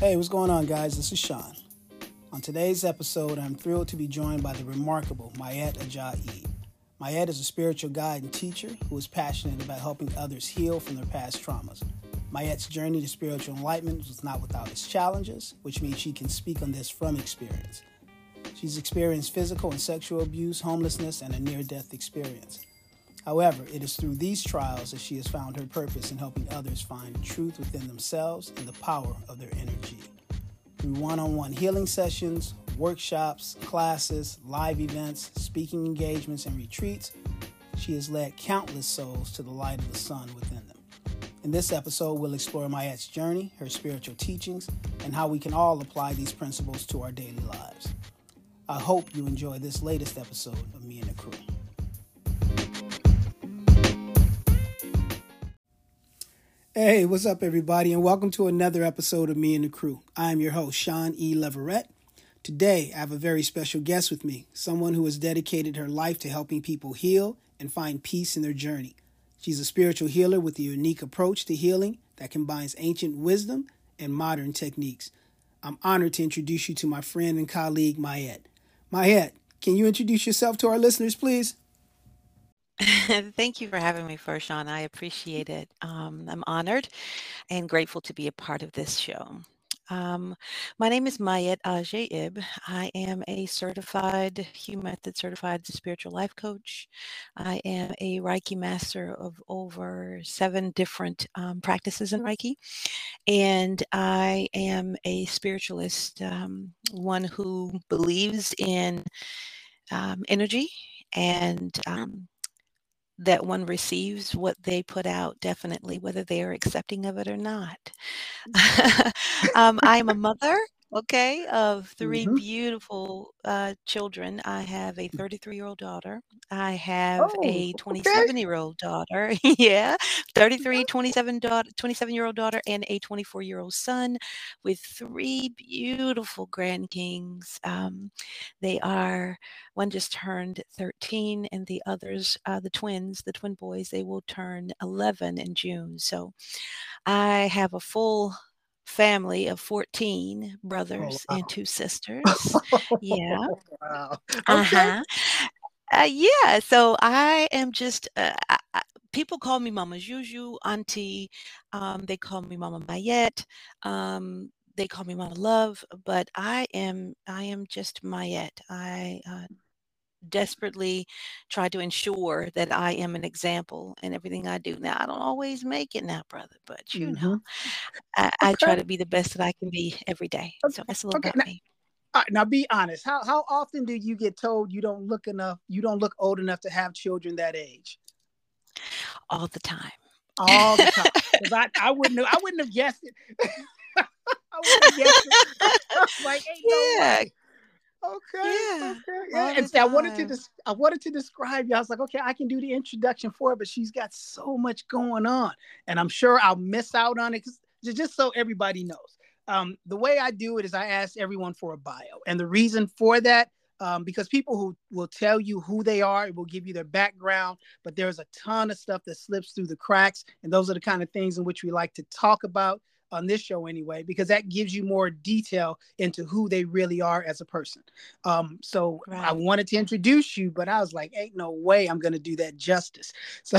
Hey, what's going on, guys? This is Shaun. On today's episode, I'm thrilled to be joined by the remarkable Mayet Ajayi. Mayet is a spiritual guide and teacher who is passionate about helping others heal from their past traumas. Mayet's journey to spiritual enlightenment was not without its challenges, which means she can speak on this from experience. She's experienced physical and sexual abuse, homelessness, and a near death experience. However, it is through these trials that she has found her purpose in helping others find truth within themselves and the power of their energy. Through one on one healing sessions, workshops, classes, live events, speaking engagements, and retreats, she has led countless souls to the light of the sun within them. In this episode, we'll explore Mayet's journey, her spiritual teachings, and how we can all apply these principles to our daily lives. I hope you enjoy this latest episode of Me and the Kru. Hey, what's up, everybody, and welcome to another episode of Me and the Kru. I am your host, Shaun E. Leverett. Today, I have a very special guest with me, someone who has dedicated her life to helping people heal and find peace in their journey. She's a spiritual healer with a unique approach to healing that combines ancient wisdom and modern techniques. I'm honored to introduce you to my friend and colleague, Mayet. Mayet, can you introduce yourself to our listeners, please? Thank you for having me Shaun. I appreciate it. Um, I'm honored and grateful to be a part of this show. Um, my name is Mayet Aja JB. I am a certified Hugh Method certified spiritual life coach. I am a Reiki master of over seven different um, practices in Reiki. And I am a spiritualist, um, one who believes in um, energy and um, that one receives what they put out, definitely, whether they are accepting of it or not. um, I am a mother okay, of 3 mm-hmm. beautiful uh, children. I have a 33 year old daughter. I have oh, a 27 year old daughter. yeah, 33, 27 daughter, 27 year old daughter, and a 24 year old son, with three beautiful grand kings. Um, they are one just turned 13, and the others, uh, the twins, the twin boys, they will turn 11 in June. So I have a full family of 14 brothers oh, wow. and two sisters. yeah. wow. Okay. Uh-huh. Uh, yeah. So I am just, uh, I, people call me Mama Juju, Auntie. Um, they call me Mama Mayet. Um, they call me Mama Love, but I am, I am just Mayet. I uh, desperately try to ensure that I am an example in everything I do. Now, I don't always make it now, brother, but you mm-hmm. know, I, okay. I, try to be the best that I can be every day. So that's a little okay. about now, me. All right, now be honest. How how often do you get told you don't look enough, you don't look old enough to have children that age? All the time. All the time. Because I, I wouldn't have, I wouldn't have guessed it. I wouldn't have guessed it. like, yeah. No Okay. Yeah. Okay. Yeah. And see, I wanted to des- I wanted to describe you. I was like, okay, I can do the introduction for her, but she's got so much going on, and I'm sure I'll miss out on it. Just Just so everybody knows, um, the way I do it is I ask everyone for a bio, and the reason for that. Um, because people who will tell you who they are, it will give you their background, but there's a ton of stuff that slips through the cracks, and those are the kind of things in which we like to talk about on this show anyway, because that gives you more detail into who they really are as a person. Um, so right. I wanted to introduce you, but I was like, ain't no way I'm going to do that justice. So,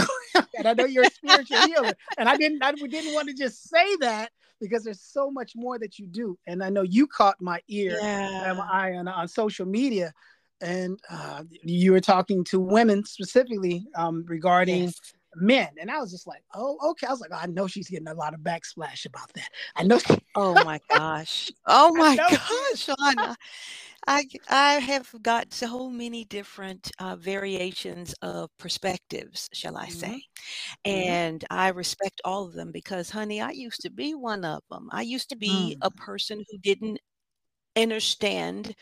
and I know you're a spiritual healer, and I didn't, I didn't want to just say that because there's so much more that you do. And I know you caught my ear yeah. and my eye on, on social media and uh, you were talking to women specifically um, regarding yes men. And I was just like, oh, okay. I was like, oh, I know she's getting a lot of backsplash about that. I know. She- oh my gosh. Oh my gosh, Anna. I I have got so many different uh, variations of perspectives, shall I say, mm-hmm. and mm-hmm. I respect all of them because, honey, I used to be one of them. I used to be mm. a person who didn't understand.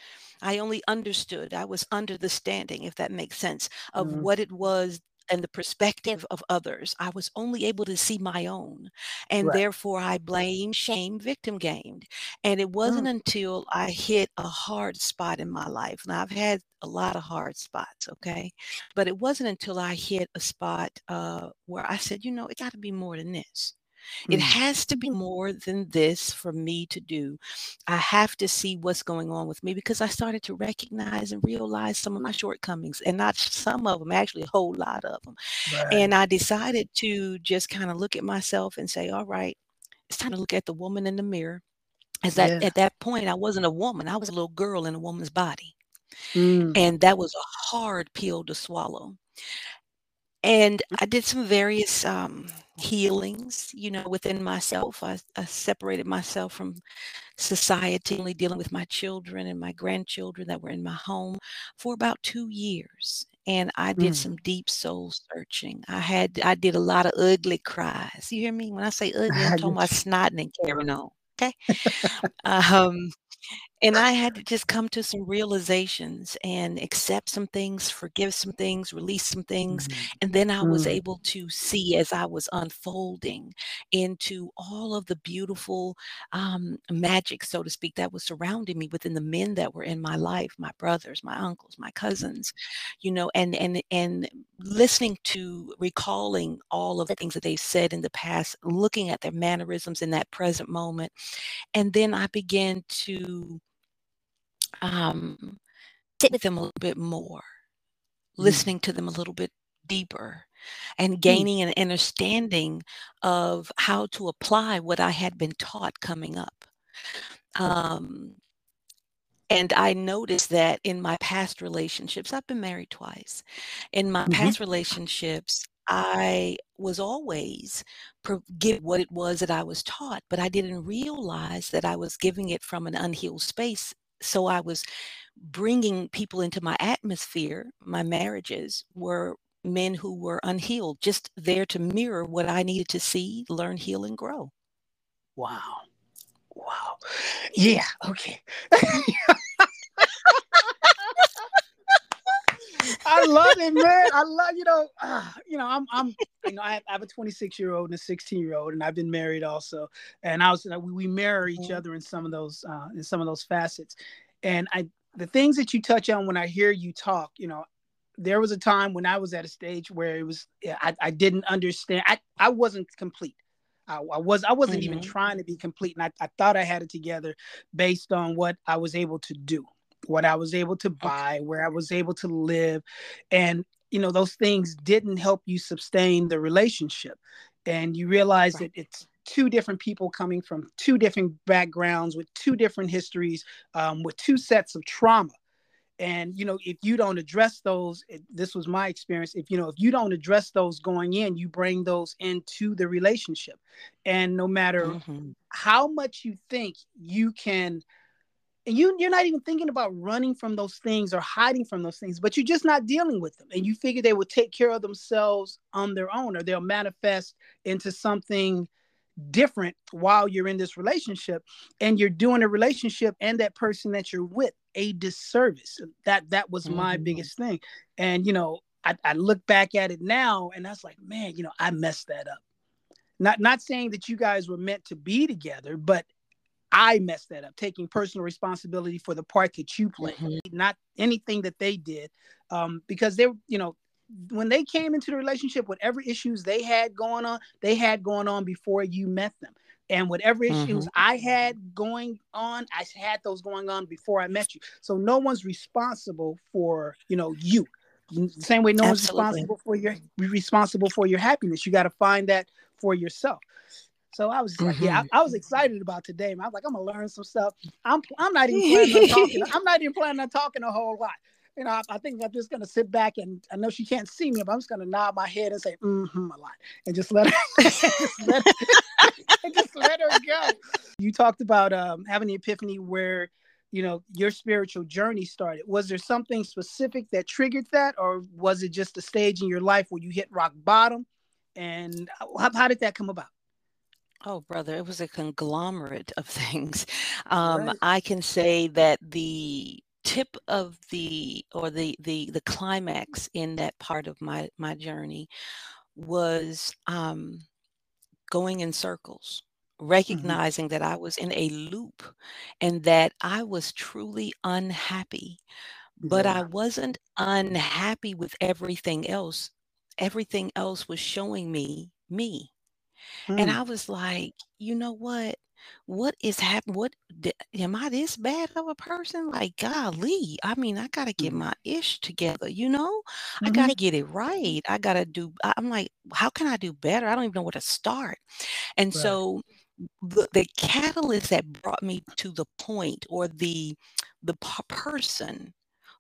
I only understood. I was under the standing, if that makes sense, of mm. what it was and the perspective of others. I was only able to see my own. And right. therefore, I blame, shame, victim gamed. And it wasn't mm. until I hit a hard spot in my life. Now, I've had a lot of hard spots, okay? But it wasn't until I hit a spot uh, where I said, you know, it got to be more than this. Mm. It has to be more than this for me to do. I have to see what's going on with me because I started to recognize and realize some of my shortcomings and not some of them, actually a whole lot of them. Right. And I decided to just kind of look at myself and say, all right, it's time to look at the woman in the mirror. As that yeah. at that point, I wasn't a woman. I was a little girl in a woman's body. Mm. And that was a hard pill to swallow. And I did some various um, healings, you know, within myself. I, I separated myself from society, only dealing with my children and my grandchildren that were in my home for about two years. And I did mm. some deep soul searching. I had, I did a lot of ugly cries. You hear me? When I say ugly, I'm talking about snotting and carrying on. Okay. um, and I had to just come to some realizations and accept some things, forgive some things, release some things. Mm-hmm. And then I was mm. able to see as I was unfolding into all of the beautiful um, magic, so to speak, that was surrounding me within the men that were in my life, my brothers, my uncles, my cousins, you know, and and and listening to recalling all of the things that they said in the past, looking at their mannerisms in that present moment. And then I began to um, sit with them a little bit more, mm. listening to them a little bit deeper, and mm. gaining mm. an understanding of how to apply what I had been taught coming up. Um, and I noticed that in my past relationships, I've been married twice. In my mm-hmm. past relationships, I was always give what it was that I was taught, but I didn't realize that I was giving it from an unhealed space so I was bringing people into my atmosphere. My marriages were men who were unhealed, just there to mirror what I needed to see, learn, heal, and grow. Wow. Wow. Yeah. Okay. I love it, man. I love you know, uh, you know, I'm I'm you know, I have, I have a 26 year old and a 16 year old, and I've been married also. And I was we, we mirror each mm-hmm. other in some of those uh, in some of those facets. And I the things that you touch on when I hear you talk, you know, there was a time when I was at a stage where it was I, I didn't understand. I, I wasn't complete. I, I was I wasn't mm-hmm. even trying to be complete, and I, I thought I had it together based on what I was able to do what I was able to buy, where I was able to live. And, you know, those things didn't help you sustain the relationship. And you realize right. that it's two different people coming from two different backgrounds with two different histories, um, with two sets of trauma. And, you know, if you don't address those, it, this was my experience. If, you know, if you don't address those going in, you bring those into the relationship. And no matter mm-hmm. how much you think you can, and you you're not even thinking about running from those things or hiding from those things but you're just not dealing with them and you figure they will take care of themselves on their own or they'll manifest into something different while you're in this relationship and you're doing a relationship and that person that you're with a disservice that that was my mm-hmm. biggest thing and you know I, I look back at it now and I was like man you know I messed that up not not saying that you guys were meant to be together but I messed that up, taking personal responsibility for the part that you played, mm-hmm. not anything that they did. Um, because they, you know, when they came into the relationship, whatever issues they had going on, they had going on before you met them. And whatever issues mm-hmm. I had going on, I had those going on before I met you. So no one's responsible for, you know, you. The same way no Absolutely. one's responsible for your responsible for your happiness. You got to find that for yourself. So I was mm-hmm. like, yeah, I, mm-hmm. I, was excited about today. I was like, I'm gonna learn some stuff. I'm I'm not even planning on talking. I'm not even planning on talking a whole lot. You know, I, I, think I'm just gonna sit back and I know she can't see me, but I'm just gonna nod my head and say mm-hmm a lot and just let her just, let her, just let her go. You talked about um, having the epiphany where you know your spiritual journey started was there something specific that triggered that or was it just a stage in your life where you hit rock bottom and how, how did that come about Oh, brother, it was a conglomerate of things. Um, right. I can say that the tip of the or the the the climax in that part of my my journey was um, going in circles mm-hmm. recognizing mm-hmm. that I was in a loop and that I was truly unhappy. But yeah. I wasn't unhappy with everything else. Everything else was showing me me. Mm. And I was like, you know what? What is happening? What am I this bad of a person? Like, golly, I mean, I gotta get mm. my ish together, you know? Mm-hmm. I gotta get it right. I gotta do, I'm like, how can I do better? I don't even know where to start. And right. so the, the catalyst that brought me to the point or the the person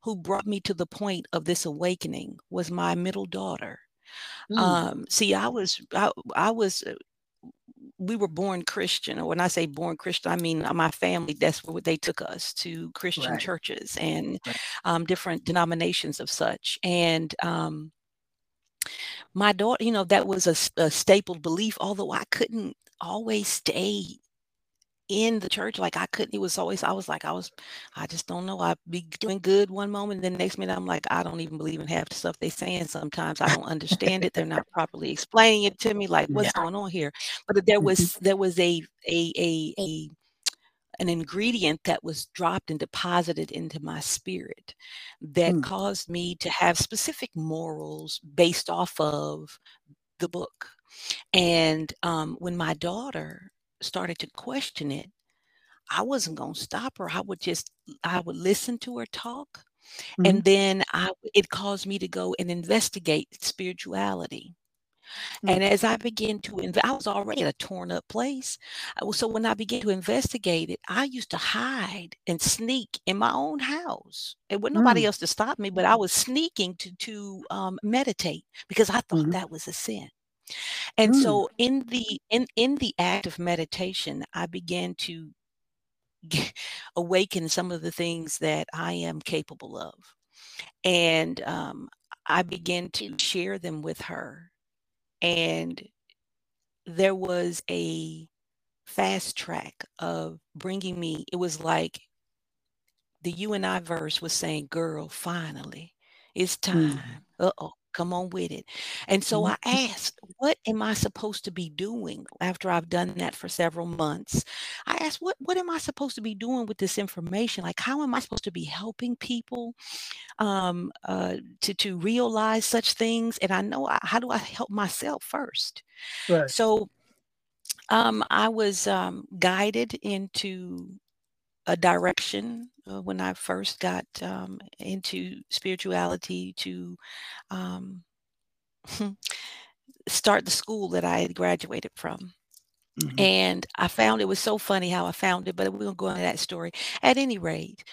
who brought me to the point of this awakening was my middle daughter. Mm. Um, see, I was, I, I was, uh, we were born Christian, or when I say born Christian, I mean uh, my family. That's where they took us to Christian right. churches and right. um, different denominations of such. And um, my daughter, you know, that was a, a staple belief. Although I couldn't always stay in the church. Like I couldn't, it was always, I was like, I was, I just don't know. I'd be doing good one moment, then the next minute I'm like, I don't even believe in half the stuff they're saying sometimes. I don't understand it. They're not properly explaining it to me. Like, what's yeah. going on here? But there was mm-hmm. there was a a a a an ingredient that was dropped and deposited into my spirit that mm. caused me to have specific morals based off of the book. And um, when my daughter started to question it, I wasn't going to stop her. I would just, I would listen to her talk. Mm-hmm. And then I, it caused me to go and investigate spirituality. Mm-hmm. And as I began to, inv- I was already at a torn up place. So when I began to investigate it, I used to hide and sneak in my own house. It wasn't nobody mm-hmm. else to stop me, but I was sneaking to to um, meditate because I thought mm-hmm. that was a sin. And mm. so in the in in the act of meditation, I began to get, awaken some of the things that I am capable of. And um, I began to share them with her. And there was a fast track of bringing me, it was like the you and I verse was saying, Girl, finally, it's mm. time. Mm. Uh oh, come on with it. And so I mm-hmm. asked, what am I supposed to be doing after I've done that for several months? I asked, what, what am I supposed to be doing with this information? Like, how am I supposed to be helping people um, uh, to, to realize such things? And I know, I, how do I help myself first? Right. So um, I was um, guided into a direction uh, when I first got um, into spirituality to um, start the school that I had graduated from. Mm-hmm. And I found it was so funny how I found it, but we won't go into that story. At any rate,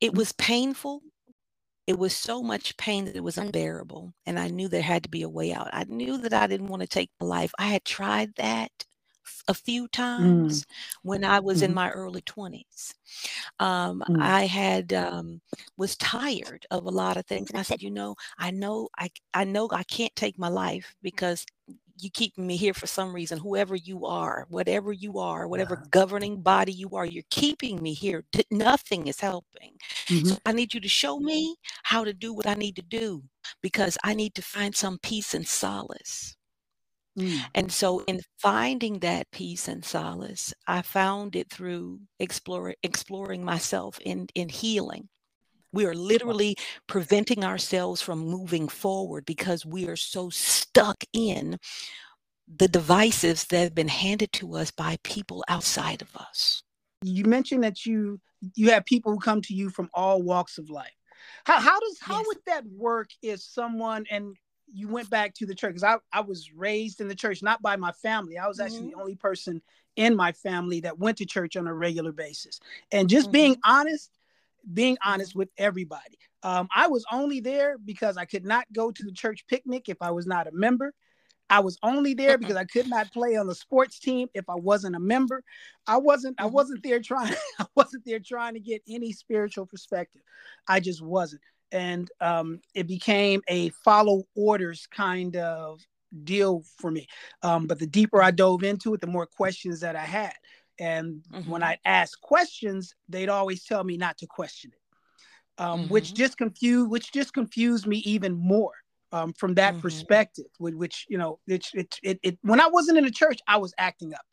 it was painful. It was so much pain that it was unbearable. And I knew there had to be a way out. I knew that I didn't want to take my life. I had tried that a few times mm. when I was mm. in my early 20s. Um, mm. I had um, was tired of a lot of things, and I said, you know, I know I I know I can't take my life because you keep me here for some reason whoever you are whatever you are whatever yeah. governing body you are you're keeping me here nothing is helping mm-hmm. so i need you to show me how to do what i need to do because i need to find some peace and solace Mm. And so, in finding that peace and solace, I found it through exploring exploring myself in in healing. We are literally preventing ourselves from moving forward because we are so stuck in the devices that have been handed to us by people outside of us. You mentioned that you you have people who come to you from all walks of life. How, how does how yes. would that work if someone and you went back to the church because I, I was raised in the church not by my family. I was actually mm-hmm. the only person in my family that went to church on a regular basis. And just mm-hmm. being honest being honest with everybody. Um, i was only there because i could not go to the church picnic if i was not a member. I was only there because i could not play on the sports team if i wasn't a member. I wasn't i mm-hmm. wasn't there trying i wasn't there trying to get any spiritual perspective. I just wasn't and um, it became a follow orders kind of deal for me. Um, but the deeper I dove into it, the more questions that I had. And mm-hmm. when I asked questions, they'd always tell me not to question it, um, mm-hmm. which just confused, which just confused me even more um, from that mm-hmm. perspective. Which, which, you know, it, it, it, it, when I wasn't in the church, I was acting up.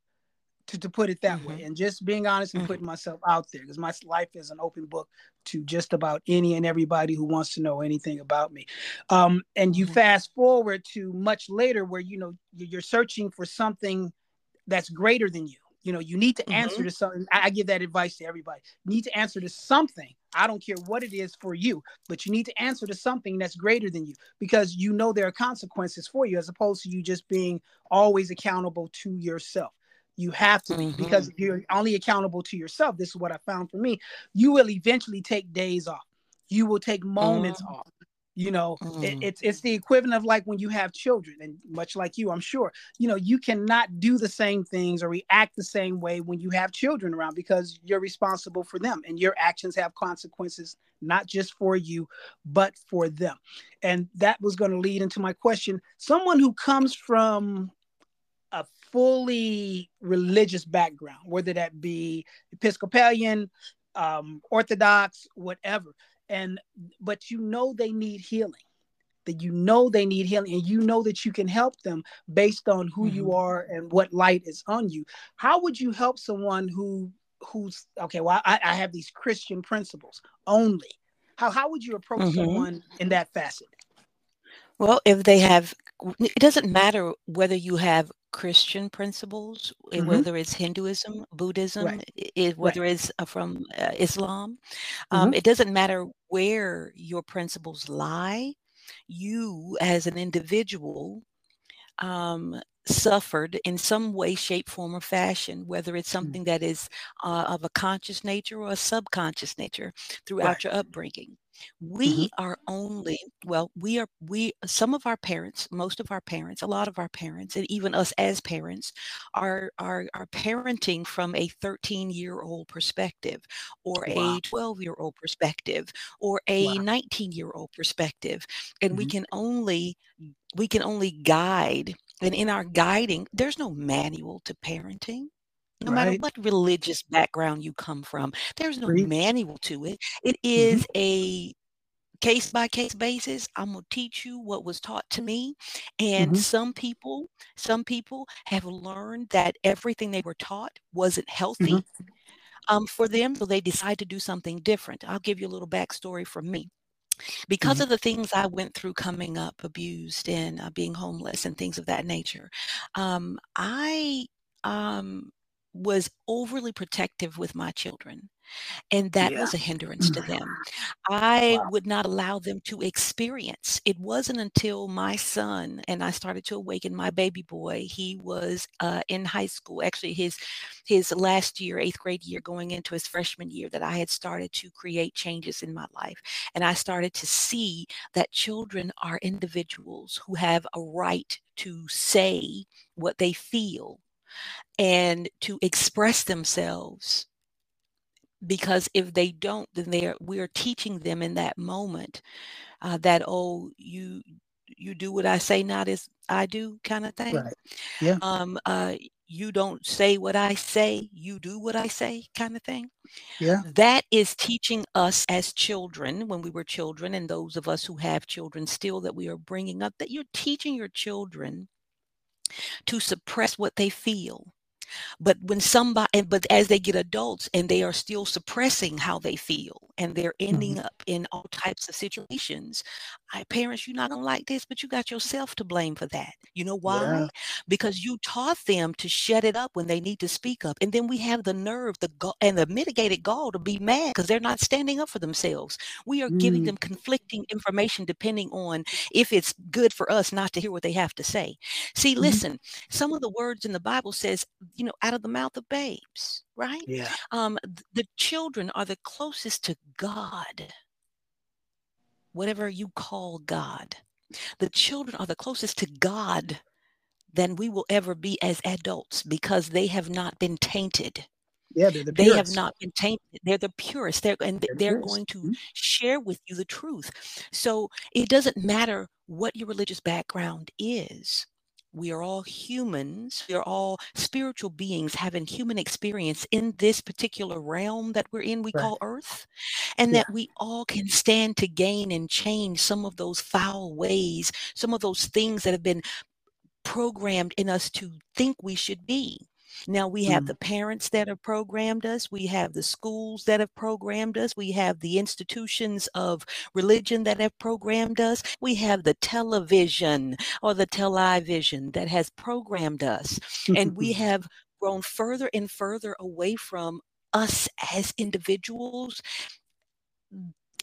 To, to put it that mm-hmm. way and just being honest and mm-hmm. putting myself out there because my life is an open book to just about any and everybody who wants to know anything about me um, and you mm-hmm. fast forward to much later where you know you're searching for something that's greater than you you know you need to answer mm-hmm. to something I, I give that advice to everybody you need to answer to something i don't care what it is for you but you need to answer to something that's greater than you because you know there are consequences for you as opposed to you just being always accountable to yourself you have to mm-hmm. because if you're only accountable to yourself. This is what I found for me. You will eventually take days off. You will take moments mm-hmm. off. You know, mm-hmm. it, it's it's the equivalent of like when you have children, and much like you, I'm sure. You know, you cannot do the same things or react the same way when you have children around because you're responsible for them, and your actions have consequences not just for you, but for them. And that was going to lead into my question. Someone who comes from a fully religious background, whether that be Episcopalian, um, Orthodox, whatever. And but you know they need healing. That you know they need healing, and you know that you can help them based on who mm-hmm. you are and what light is on you. How would you help someone who who's okay? Well, I, I have these Christian principles only. How how would you approach mm-hmm. someone in that facet? Well, if they have, it doesn't matter whether you have Christian principles, eh, mm-hmm. whether it's Hinduism, Buddhism, right. it, whether right. it's uh, from uh, Islam. Um, mm-hmm. It doesn't matter where your principles lie. You, as an individual, um, suffered in some way, shape, form, or fashion, whether it's mm. something mm-hmm. that is uh, of a conscious nature or a subconscious nature throughout right. your upbringing. We mm-hmm. are only, well, we are, we, some of our parents, most of our parents, a lot of our parents, and even us as parents are, are, are parenting from a 13 year old perspective or wow. a 12 year old perspective or a 19 year old perspective. And mm-hmm. we can only, we can only guide. And in our guiding, there's no manual to parenting no right. matter what religious background you come from there's no manual to it it mm-hmm. mm-hmm. a case by case basis i'm going to teach you what was taught to me and mm-hmm. some people some people have learned that everything they were taught wasn't healthy mm-hmm. um, for them so they decide to do something different i'll give you a little backstory from me because mm-hmm. of the things I went through coming up, abused and uh, being homeless and things of that nature, um, I um, was overly protective with my children and that yeah. was a hindrance to them i wow. would not allow them to experience it wasn't until my son and i started to awaken my baby boy he was uh, in high school actually his his last year eighth grade year going into his freshman year that i had started to create changes in my life and i started to see that children are individuals who have a right to say what they feel and to express themselves. Because if they don't then they're we're teaching them in that moment uh, that oh you you do what i say not as i do kind of thing. Right. yeah. Um uh you don't say what i say you do what i say kind of thing. Yeah. That is teaching us as children when we were children and those of us who have children still that we are bringing up that you're teaching your children to suppress what they feel but when somebody, but as they get adults and they are still suppressing how they feel and they're ending mm-hmm. up in all types of situations, I parents, you're not gonna like this, but you got yourself to blame for that. You know why? Yeah. Because you taught them to shut it up when they need to speak up, and then we have the nerve, the gall, and the mitigated gall to be mad because they're not standing up for themselves. We are mm. giving them conflicting information depending on if it's good for us not to hear what they have to say. See, mm-hmm. listen, some of the words in the Bible says you know, out of the mouth of babes, right? Yeah. Um, the children are the closest to God, whatever you call God. The children are the closest to God than we will ever be as adults because they have not been tainted. Yeah, the they have not been tainted. They're the purest. They're and they're, they're going to mm-hmm. share with you the truth. So it doesn't matter what your religious background is we are all humans. We are all spiritual beings having human experience in this particular realm that we're in, we right. call Earth, and yeah. that we all can stand to gain and change some of those foul ways, some of those things that have been programmed in us to think we should be. Now we have mm. the parents that have programmed us, we have the schools that have programmed us, we have the institutions of religion that have programmed us, we have the television or the television that has programmed us, and we have grown further and further away from us as individuals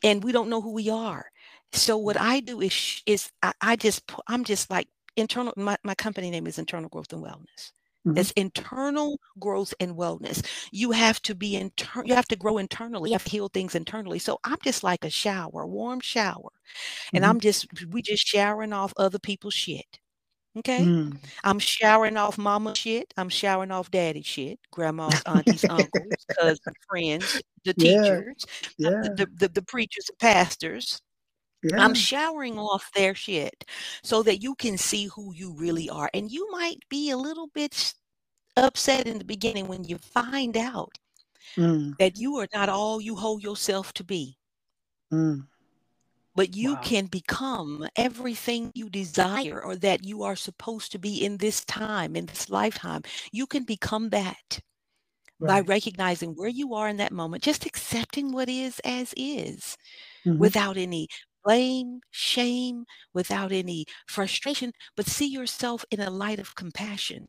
and we don't know who we are so what i do is is i, I just i'm just like internal my, my company name is internal growth and wellness Mm-hmm. It's internal growth and wellness. You have to be internal. You have to grow internally. You have to heal things internally. So I'm just like a shower, warm shower, and mm-hmm. I'm just we just showering off other people's shit. Okay. Mm. I'm showering off mama shit. I'm showering off daddy shit, grandma's, aunties, uncles, cousins, friends, the teachers, yeah. Yeah. The, the, the, preachers and pastors. Yeah. I'm showering off their shit so that you can see who you really are. And you might be a little bit upset in the beginning when you find out mm. that you are not all you hold yourself to be. Mm but you wow. can become everything you desire or that you are supposed to be in this time, in this lifetime. You can become that right. by recognizing where you are in that moment, just accepting what is as is mm-hmm. without any blame, shame, without any frustration, but see yourself in a light of compassion.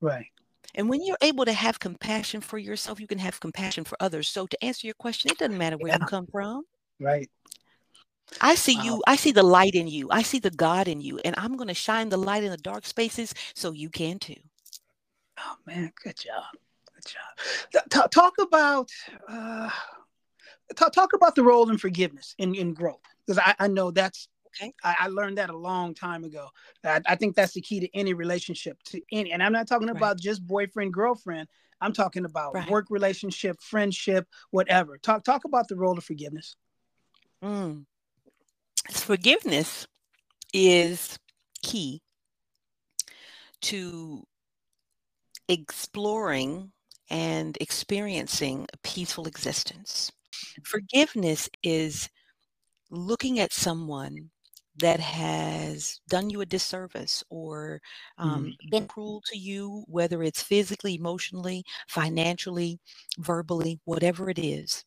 Right. And when you're able to have compassion for yourself, you can have compassion for others. So to answer your question, it doesn't matter where yeah. you come from. Right. I see wow. you. I see the light in you. I see the God in you. And I'm going to shine the light in the dark spaces so you can too. Oh, man. Good job. Good job. Talk, talk about. Uh, talk, talk about the role in forgiveness in, in growth because I, I know that's Okay. I, I, learned that a long time ago. I, I, think that's the key to any relationship. To any, and I'm not talking right. about just boyfriend girlfriend. I'm talking about right. work relationship, friendship, whatever. Talk talk about the role of forgiveness. Mm forgiveness is key to exploring and experiencing a peaceful existence. Forgiveness is looking at someone that has done you a disservice or um, mm-hmm. been cruel to you, whether it's physically, emotionally, financially, verbally, whatever it is,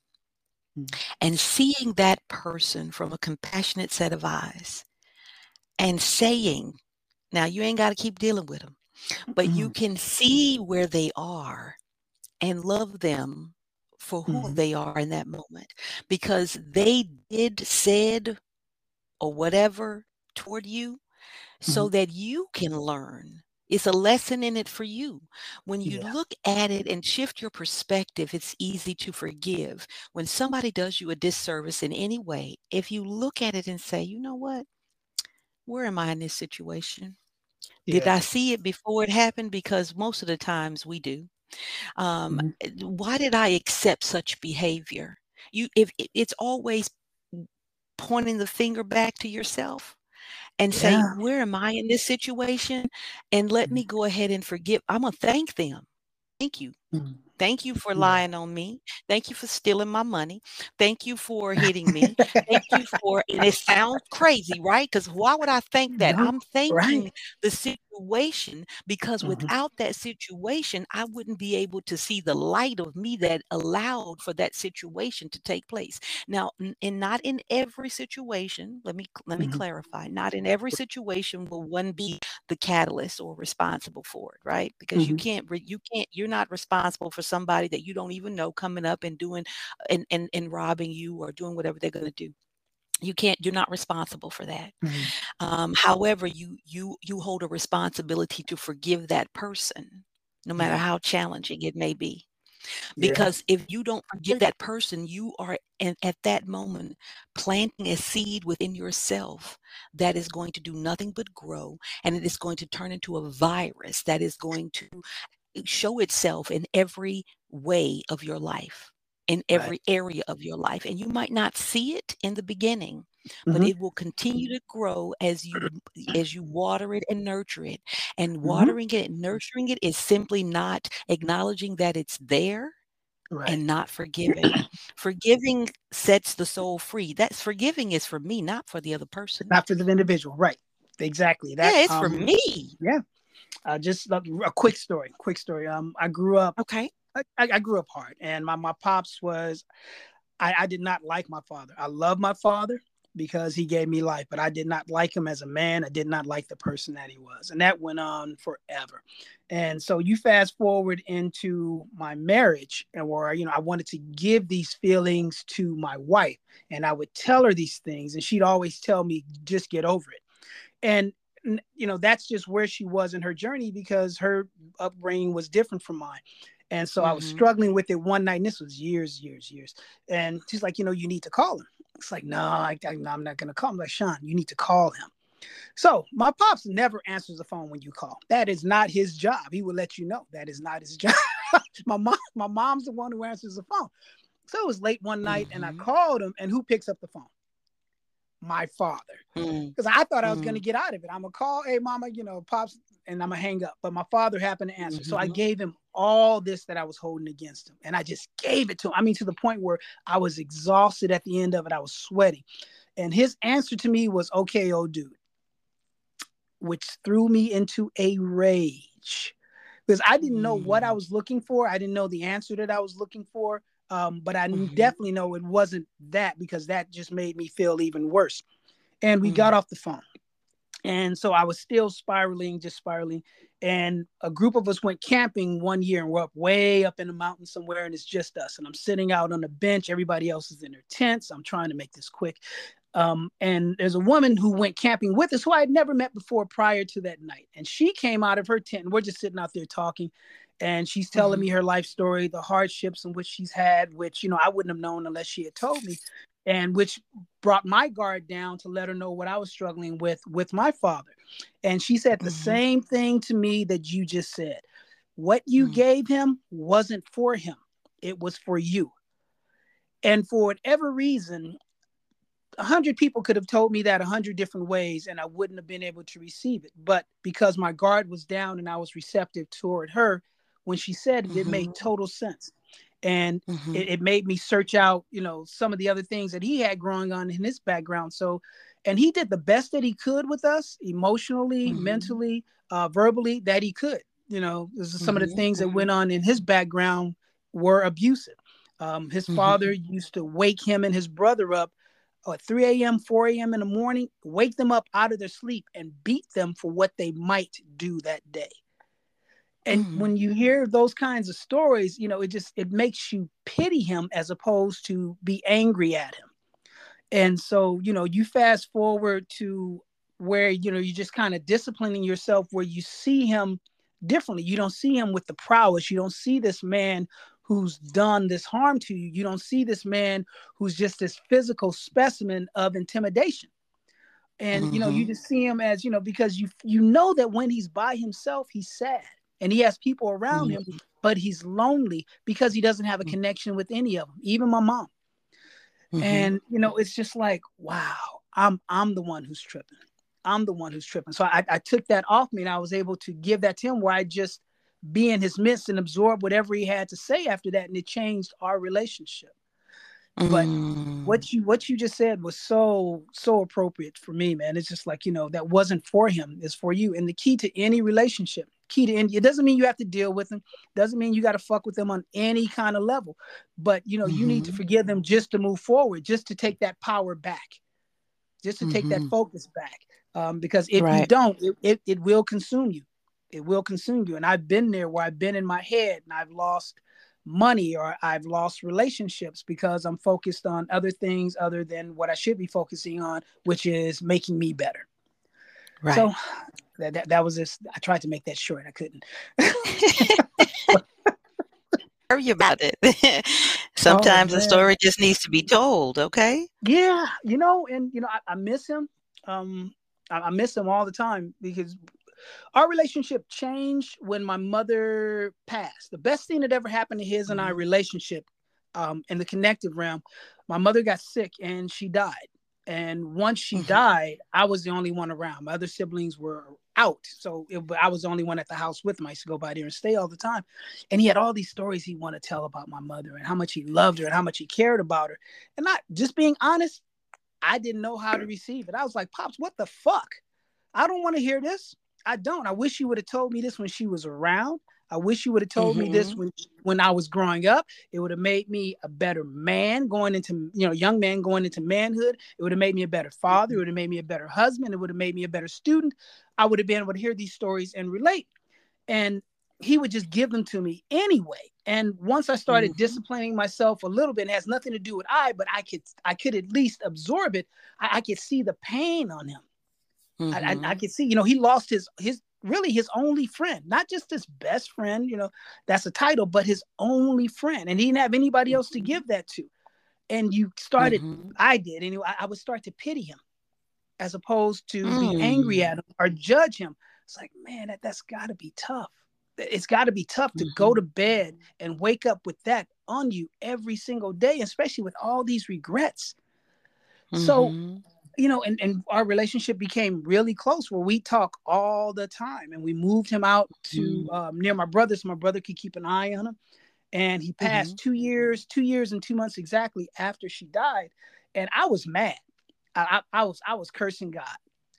Mm. and seeing that person from a compassionate set of eyes and saying, now you ain't got to keep dealing with them, but mm-hmm. you can see where they are and love them for who mm-hmm. they are in that moment because they did, said, or whatever toward you mm-hmm. so that you can learn it's a lesson in it for you. When you yeah. look at it and shift your perspective, it's easy to forgive. When somebody does you a disservice in any way, if you look at it and say, you know what? Where am I in this situation? Yeah. Did I see it before it happened? Because most of the times we do. Um, mm-hmm. Eh, why did I accept such behavior? You, if it's always pointing the finger back to yourself and yeah. Where am I in this situation? And let mm-hmm. me go ahead and forgive. I'm going to thank them. Thank you. Mm-hmm. Thank you for lying on me. Thank you for stealing my money. Thank you for hitting me. Thank you for, and it sounds crazy, right? Because why would I thank that? No, I'm thanking right. the situation because mm-hmm. without that situation, I wouldn't be able to see the light of me that allowed for that situation to take place. Now, and not in every situation, let me let me mm-hmm. clarify, not in every situation will one be the catalyst or responsible for it, right? Because mm-hmm. you can't you can't you're not responsible for somebody that you don't even know coming up and doing and and, and robbing you or doing whatever they're going to do you can't you're not responsible for that mm-hmm. um, however you you you hold a responsibility to forgive that person no matter how challenging it may be because yeah. if you don't forgive that person you are in, at that moment planting a seed within yourself that is going to do nothing but grow and it is going to turn into a virus that is going to show itself in every way of your life in every right. area of your life and you might not see it in the beginning but mm-hmm. it will continue to grow as you as you water it and nurture it and mm-hmm. watering mm-hmm. it and nurturing it is simply not acknowledging that it's there right. and not forgiving forgiving sets the soul free that's forgiving is for me not for the other person not for the individual right exactly that, yeah it's um, for me yeah uh, just a, a quick story. Quick story. Um, I grew up. Okay. I, I grew up hard, and my my pops was. I, I did not like my father. I love my father because he gave me life, but I did not like him as a man. I did not like the person that he was. And that went on forever. And so you fast forward into my marriage and where, you know, I wanted to give these feelings to my wife and I would tell her these things and she'd always tell me, just get over it. And, you know, that's just where she was in her journey because her upbringing was different from mine. And so mm-hmm. I was mm-hmm. struggling with it one night, and this was years, years, years. And she's like, you know, you need to call him. It's like, no, I, am not going to call him. I'm like, Shaun, you need to call him. So my pops never answers the phone when you call. That is not his job. He will let you know that is not his job. my mom, my mom's the one who answers the phone. So it was late one night, mm-hmm. and I mm-hmm. called him, and who picks up the phone? My father, because mm-hmm. I thought I was mm-hmm. going to get out of it. I'm gonna call, hey mama, you know, pops, and I'm gonna hang up. But my father happened to answer, so I mm-hmm. gave him all this that I was holding against him, and I just gave it to him. I mean, to the point where I was exhausted at the end of it. I was sweating, and his answer to me was, "Okay, old dude." which threw me into a rage because I didn't know what I mm. was looking for. I didn't know the answer that I was looking for. Um, but I mm-hmm. definitely know it wasn't that because that just made me feel even worse. And we mm-hmm. got off the phone. And so I was still spiraling, just spiraling. And a group of us went camping one year and we're up way up in the mountains somewhere and it's just us. And I'm sitting out on a bench. Everybody else is in their tents. I'm trying to make this quick. Um, and there's a woman who went camping with us who I had never met before prior to that night. And she came out of her tent and we're just sitting out there talking. And she's telling mm-hmm. me her life story, the hardships in which she's had, which, you know, I wouldn't have known unless she had told me, and which brought my guard down to let her know what I was struggling with with my father. And she said the mm-hmm. same thing to me that you just said. What you mm-hmm. gave him wasn't for him, it was for you. And for whatever reason, a hundred people could have told me that a hundred different ways and I wouldn't have been able to receive it. But because my guard was down and I was receptive toward her, when she said it, mm-hmm. it made mm-hmm. total sense. And mm-hmm. it, it, made me search out, you know, some of the other things that he had growing on in his background. So, and he did the best that he could with us emotionally, mm-hmm. mentally, uh, verbally, that he could. You know, some of the mm-hmm. things that mm-hmm. went on in his background were abusive. Um, his father used to wake him and his brother up at 3 a.m., 4 a.m. in the morning, wake them up out of their sleep and beat them for what they might do that day. And mm-hmm. when you hear those kinds of stories, you know, it just it makes you pity him as opposed to be angry at him. And so, you know, you fast forward to where, you know, you're just kind of disciplining yourself where you see him differently. You don't see him with the prowess. You don't see this man who's done this harm to you. You don't see this man who's just this physical specimen of intimidation. And mm-hmm. you know, you mm-hmm. just see him as, you know, because you you know that when he's by himself, he's sad and he has people around mm-hmm. him, but he's lonely because he doesn't have a mm-hmm. connection with any of them, even my mom. Mm-hmm. And you know, it's just like, wow, I'm I'm the one who's tripping. I'm the one who's tripping. So I, I took that off me and I was able to give that to him where I just be in his midst and absorb whatever he had to say after that and it changed our relationship but mm. what you what you just said was so so appropriate for me man it's just like you know that wasn't for him it's for you and the key to any relationship key to India. it doesn't mean you have to deal with them doesn't mean you got to fuck with them on any kind of level but you know mm-hmm. you need to mm-hmm. forgive them just to move forward just to take that power back just to mm-hmm. take that mm-hmm. focus back um, because if right. you don't it, it, it will consume you it will consume you. And I've been there where I've been in my head and I've lost money or I've lost relationships because I'm focused on other things other than what I should be focusing on, which is making me better. Right. So that, that, that was just, I tried to make that short. I couldn't. Worry about it. Sometimes oh, the story just needs to be told. Okay. Yeah. You know, and, you know, I, I miss him. Um, I, I miss him all the time because our relationship changed when my mother passed. The best thing that ever happened to his and our mm-hmm. relationship um, in the connective realm, my mother got sick and she died. And once she mm-hmm. died, I was the only one around. My other siblings were out. So it, I was the only one at the house with him. I used to go by there and stay all the time. And he had all these stories he wanted to tell about my mother and how much he loved her and how much he cared about her. And not just being honest, I didn't know how to receive it. I was like, Pops, what the fuck? I don't want to hear this. I don't. I wish you would have told me this when she was around. I wish you would have told mm-hmm. me this mm-hmm. when when I was growing up. It would have made me a better man going into, you know, young man going into manhood. It would have made me a better father. It would have made me a better husband. It would have made me a better student. I would have been able to hear these stories and relate. And he would just give them to me anyway. And once I started mm-hmm. disciplining myself a little bit, it has nothing to do with I, but I could I could at least absorb it. I, I could see the pain on him. Mm-hmm. I, I, I mm-hmm. could see, you know, he lost his his really his only friend, not just his best friend, you know, that's a title, but his only friend. And he didn't have anybody else to mm-hmm. give that to. And you started, mm-hmm. I did anyway, I, I, would start to pity him as opposed to mm. be angry at him or judge him. It's like, man, that, that's got to be tough. It's got to be tough to mm-hmm. go to bed and wake up with that on you every single day, especially with all these regrets. So you know, and, and our relationship became really close where we talk all the time. And we moved him out to mm-hmm. um, near my brother so my brother could keep an eye on him. And he passed mm-hmm. two years, two years and two months exactly after she died. And I was mad. I, I, I was I was cursing God.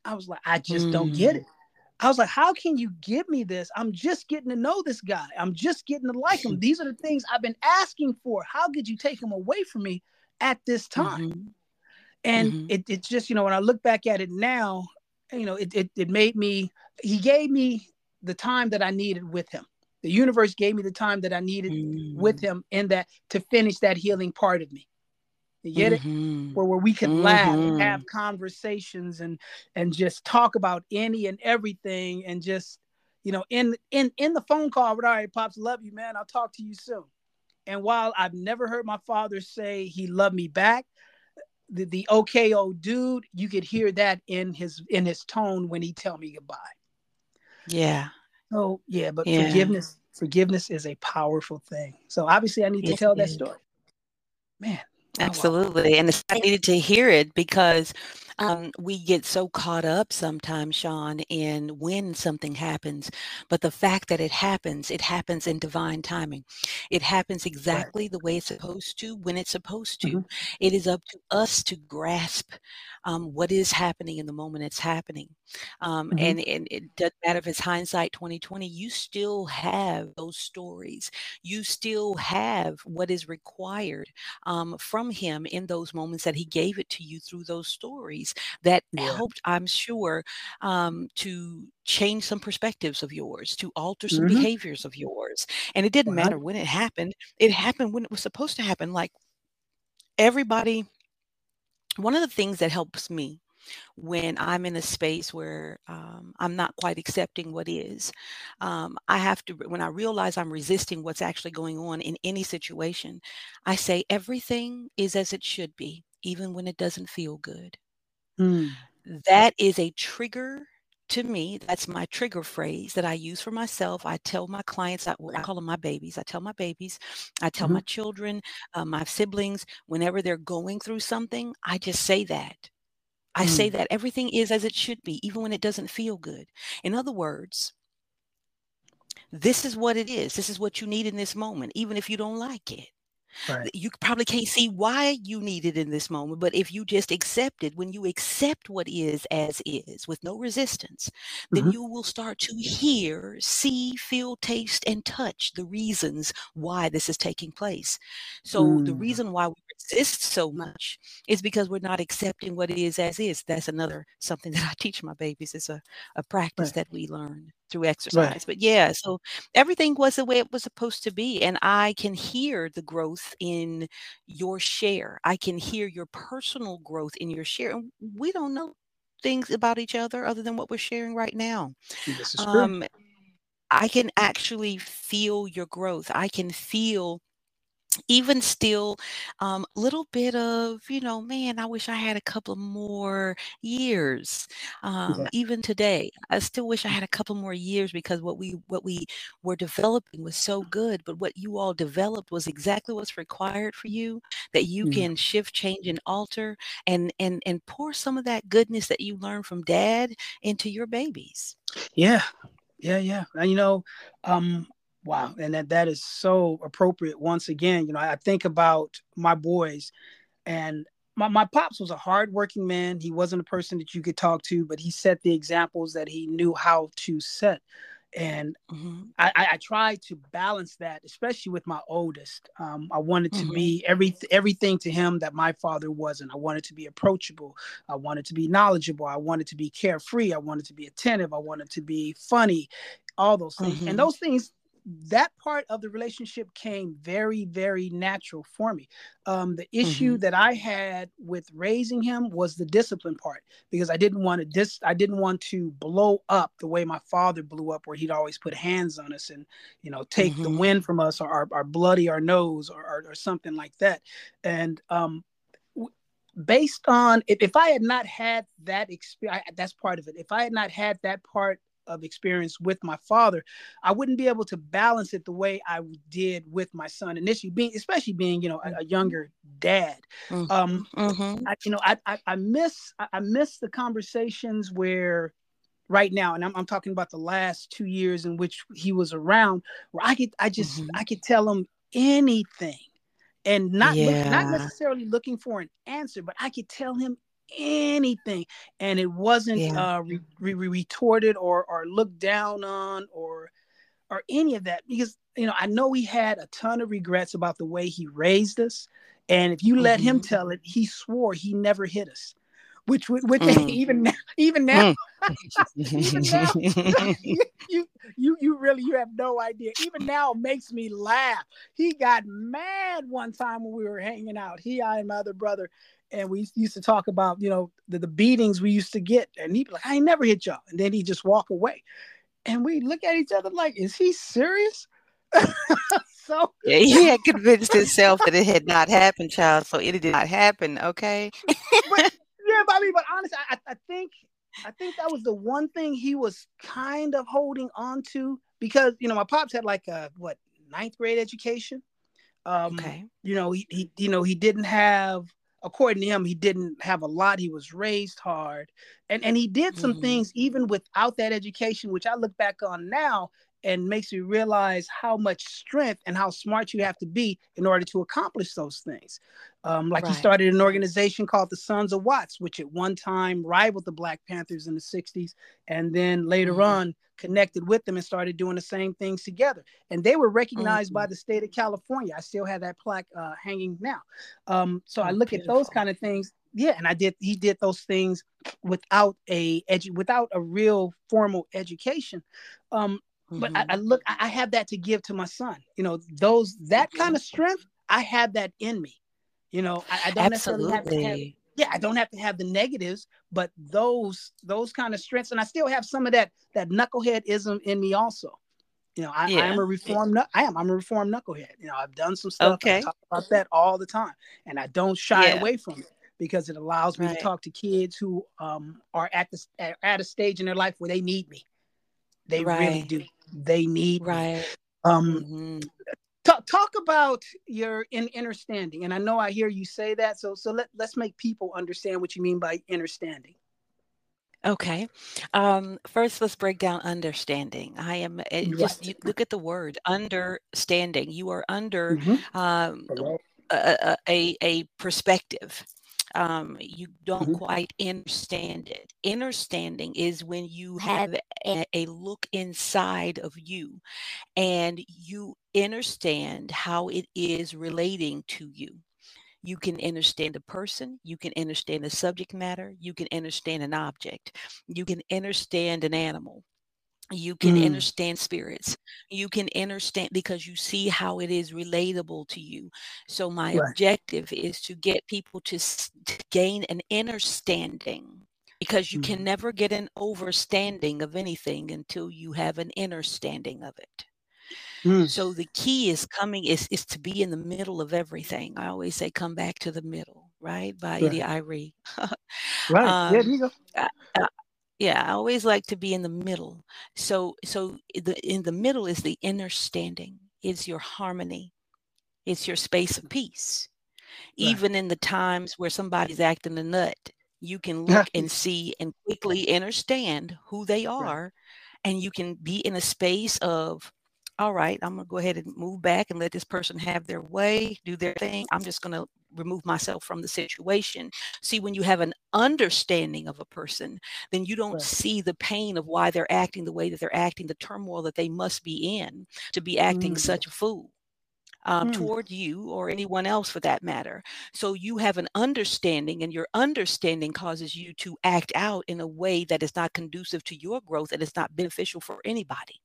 I was like, I just mm. don't get it. Mm. I was like, how can you give me this? I'm just getting to know this guy. I'm just getting to like him. These are the things I've been asking for. How could you take him away from me at this time? And mm-hmm. it, it's just, you know, when I look back at it now, you know, it, it, it made me, he gave me the time that I needed with him. The universe gave me the time that I needed mm-hmm. with him in that to finish that healing part of me. You get mm-hmm. it? Where, where we could mm-hmm. laugh and have conversations and and just talk about any and everything and just, you know, in in in the phone call, but all right, Pops, love you, man. I'll talk to you soon. And while I've never heard my father say he loved me back, the, the okay old dude you could hear that in his in his tone when he tell me goodbye. Yeah. Oh yeah but yeah. forgiveness forgiveness is a powerful thing. So obviously i need to tell that story. Man absolutely oh, wow. and i needed to hear it because um, we get so caught up sometimes, Shaun, in when something happens. But the fact that it happens, it happens in divine timing. It happens exactly right. the way it's supposed to, when it's supposed to. Mm-hmm. It is up to us to grasp um, what is happening in the moment it's happening. Um, mm-hmm. and, and it doesn't matter if it's hindsight 2020, you still have those stories. You still have what is required um, from him in those moments that he gave it to you through those stories that yeah. helped, I'm sure, um, to change some perspectives of yours, to alter some mm-hmm. behaviors of yours. And it didn't matter when it happened, it happened when it was supposed to happen. Like everybody one of the things that helps me when I'm in a space where um, I'm not quite accepting what is, um, I have to, when I realize I'm resisting what's actually going on in any situation, I say everything is as it should be, even when it doesn't feel good. Mm. That is a trigger to me, that's my trigger phrase that I use for myself. I tell my clients, I, I call them my babies. I tell my babies, I tell mm-hmm. my children, uh, my siblings, whenever they're going through something, I just say that. I mm. say that everything is as it should be, even when it doesn't feel good. In other words, this is what it is. This is what you need in this moment, even if you don't like it. Right. You probably can't see why you need it in this moment, but if you just accept it, when you accept what is as is with no resistance, then mm-hmm. you will start to hear, see, feel, taste, and touch the reasons why this is taking place. So, mm. the reason why we resist so much is because we're not accepting what is as is. That's another something that I teach my babies. It's a, a practice right. that we learn through exercise. Right. But yeah, so everything was the way it was supposed to be. And I can hear the growth in your share. I can hear your personal growth in your share. And we don't know things about each other other than what we're sharing right now. This is true. Um, I can actually feel your growth. I can feel even still um little bit of you know man i wish i had a couple more years um yeah. even today i still wish i had a couple more years because what we what we were developing was so good but what you all developed was exactly what's required for you that you mm. can shift change and alter and and and pour some of that goodness that you learned from dad into your babies. Yeah. Yeah yeah. And you know um Wow, and that that is so appropriate. Once again, you know, I think about my boys, and my, my pops was a hardworking man. He wasn't a person that you could talk to, but he set the examples that he knew how to set. And mm-hmm. I, I, I tried to balance that, especially with my oldest. Um, I wanted to mm-hmm. be every, everything to him that my father wasn't. I wanted to be approachable. I wanted to be knowledgeable. I wanted to be carefree. I wanted to be attentive. I wanted to be funny, all those things. Mm-hmm. And those things that part of the relationship came very very natural for me um, the issue mm-hmm. that i had with raising him was the discipline part because i didn't want to dis i didn't want to blow up the way my father blew up where he'd always put hands on us and you know take mm-hmm. the wind from us or, or, bloody our nose or, or, or, something like that and um, based on if, if i had not had that experience that's part of it if i had not had that part of experience with my father, I wouldn't be able to balance it the way I did with my son initially, being especially being you know a, a younger dad. Mm-hmm. Um, mm-hmm. I, you know, I, I, I miss I miss the conversations where right now, and I'm, I'm talking about the last two years in which he was around, where I could I just mm-hmm. I could tell him anything and not yeah. look, not necessarily looking for an answer, but I could tell him anything and it wasn't yeah. uh re- re- retorted or or looked down on or or any of that because you know i know he had a ton of regrets about the way he raised us and if you let mm-hmm. him tell it he swore he never hit us which which mm. even now even now, mm. even now you, you you really you have no idea even now makes me laugh he got mad one time when we were hanging out he i and my other brother and we used to talk about, you know, the, the beatings we used to get. And he'd be like, I ain't never hit y'all. And then he'd just walk away. And we look at each other like, is he serious? so yeah, he had convinced himself that it had not happened, child. So it did not happen. Okay. but, yeah, but I mean, but honestly, I, I think I think that was the one thing he was kind of holding on to because you know my pops had like a what ninth grade education. Um, okay. You know he, he you know he didn't have according to him, he didn't have a lot. He was raised hard, and and he did some mm-hmm. things even without that education, which I look back on now and makes me realize how much strength and how smart you have to be in order to accomplish those things. Um, like right. he started an organization called the Sons of Watts, which at one time rivaled the Black Panthers in the 60s, and then later mm-hmm. on connected with them and started doing the same things together. And they were recognized mm-hmm. by the state of California. I still have that plaque uh, hanging now. Um, so oh, I look beautiful. at those kind of things. Yeah, and I did. He did those things without a edu- without a real formal education. Um, mm-hmm. But I, I, look. I have that to give to my son. You know, those that kind of strength. I have that in me. You know, I, I don't Absolutely. necessarily have to have yeah, I don't have to have the negatives, but those those kind of strengths, and I still have some of that that knuckleheadism in me also. You know, I, yeah. I am a reformed. I am. I'm a reformed knucklehead. You know, I've done some stuff. Okay. I talk about that all the time, and I don't shy yeah. away from it because it allows me right. to talk to kids who um, are at the at a stage in their life where they need me. They right. really do. They need right. Um, mm-hmm. Talk, talk about your in understanding, and I know I hear you say that. So so let let's make people understand what you mean by understanding. Okay. Um, first, let's break down understanding. I am eh, just you look at the word understanding. You are under mm-hmm. um, a, a, a perspective um, you don't mm-hmm. quite understand it. Understanding is when you have a, a, look inside of you and you understand how it is relating to you. You can understand a person, you can understand a subject matter, you can understand an object, you can understand an animal you can mm. understand spirits you can understand because you see how it is relatable to you so my right. objective is to get people to, to, gain an understanding because you mm. can never get an overstanding of anything until you have an understanding of it mm. so the key is coming is is to be in the middle of everything i always say come back to the middle right by right. India Arie. right um, yeah, you go. I, yeah i always like to be in the middle so so the in the middle is the inner standing is your harmony it's your space of peace right. even in the times where somebody's acting a nut you can look and see and quickly understand who they are right. and you can be in a space of all right i'm going to go ahead and move back and let this person have their way do their thing i'm just going to remove myself from the situation. See, when you have an understanding of a person, then you don't right. see the pain of why they're acting the way that they're acting, the turmoil that they must be in to be acting mm. such a fool. Um, mm. toward you or anyone else for that matter. So you have an understanding, and your understanding causes you to act out in a way that is not conducive to your growth and is not beneficial for anybody.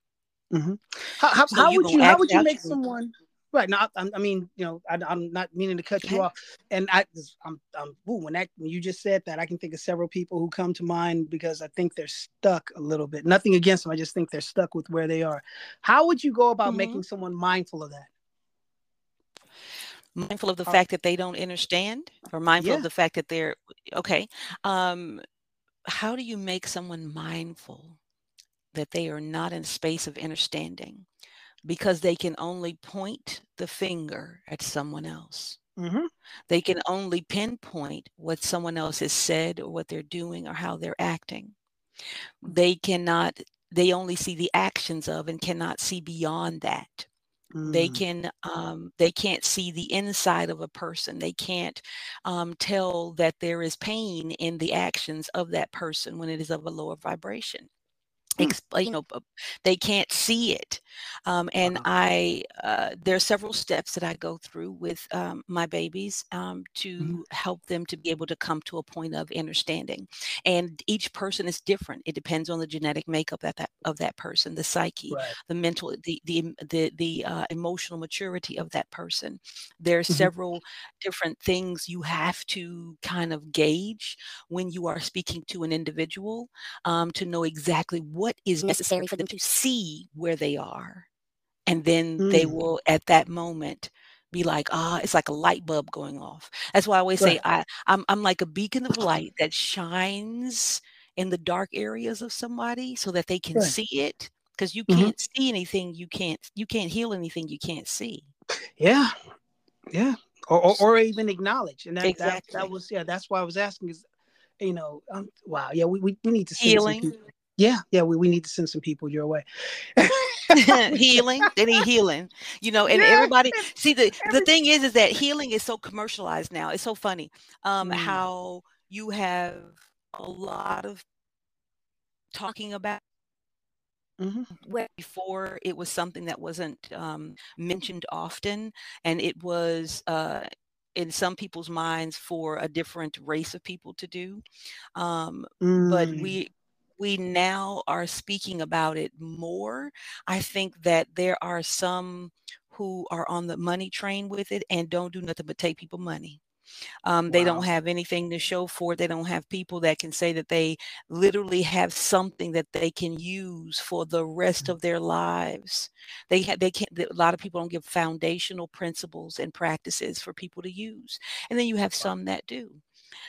Mm-hmm. How, how, so how would you how would you make someone Right now, I, I mean, you know, I, am not meaning to cut okay. you off, and I, I'm, I'm, ooh, when that when you just said that, I can think of several people who come to mind because I think they're stuck a little bit. Nothing against them, I just think they're stuck with where they are. How would you go about mm-hmm. making someone mindful of that? Mindful of the fact that they don't understand, or mindful yeah. of the fact that they're okay. Um, how do you make someone mindful that they are not in a space of understanding? Because they can only point the finger at someone else. Mm-hmm. They can only pinpoint what someone else has said or what they're doing or how they're acting. They cannot, they only see the actions of and cannot see beyond that. Mm. They can, um, they can't see the inside of a person. They can't um, tell that there is pain in the actions of that person when it is of a lower vibration. Hmm. you know they can't see it um, and i uh, there are several steps that i go through with um, my babies um, to mm-hmm. help them to be able to come to a point of understanding and each person is different it depends on the genetic makeup of that of that person the psyche right. the mental the the the, the uh, emotional maturity of that person there are mm-hmm. several different things you have to kind of gauge when you are speaking to an individual um, to know exactly what what is necessary for them to see where they are. And then mm. they will, at that moment, be like, ah, it's like a light bulb going off. That's why I always right. say I, I'm, I'm like a beacon of light that shines in the dark areas of somebody so that they can right. see it. Because you mm-hmm. can't see anything you can't you can't heal anything you can't see. Yeah, yeah, or or, or even acknowledge, and that, exactly. that, that was yeah. That's why I was asking is, you know, um, wow, yeah, we, we, we need to see healing yeah, yeah, we, we need to send some people your way. healing, they need healing. You know, and yeah. everybody see the the thing is is that healing is so commercialized now. It's so funny. Um mm. how you have a lot of talking about Mm-hmm. Before it was something that wasn't um, mentioned often, and it was uh, in some people's minds for a different race of people to do. Um, mm. But we we now are speaking about it more. I think that there are some who are on the money train with it and don't do nothing but take people money. Um, wow. They don't have anything to show for it. They don't have people that can say that they literally have something that they can use for the rest mm-hmm. of their lives. They ha- they can't. A lot of people don't give foundational principles and practices for people to use, and then you have some that do.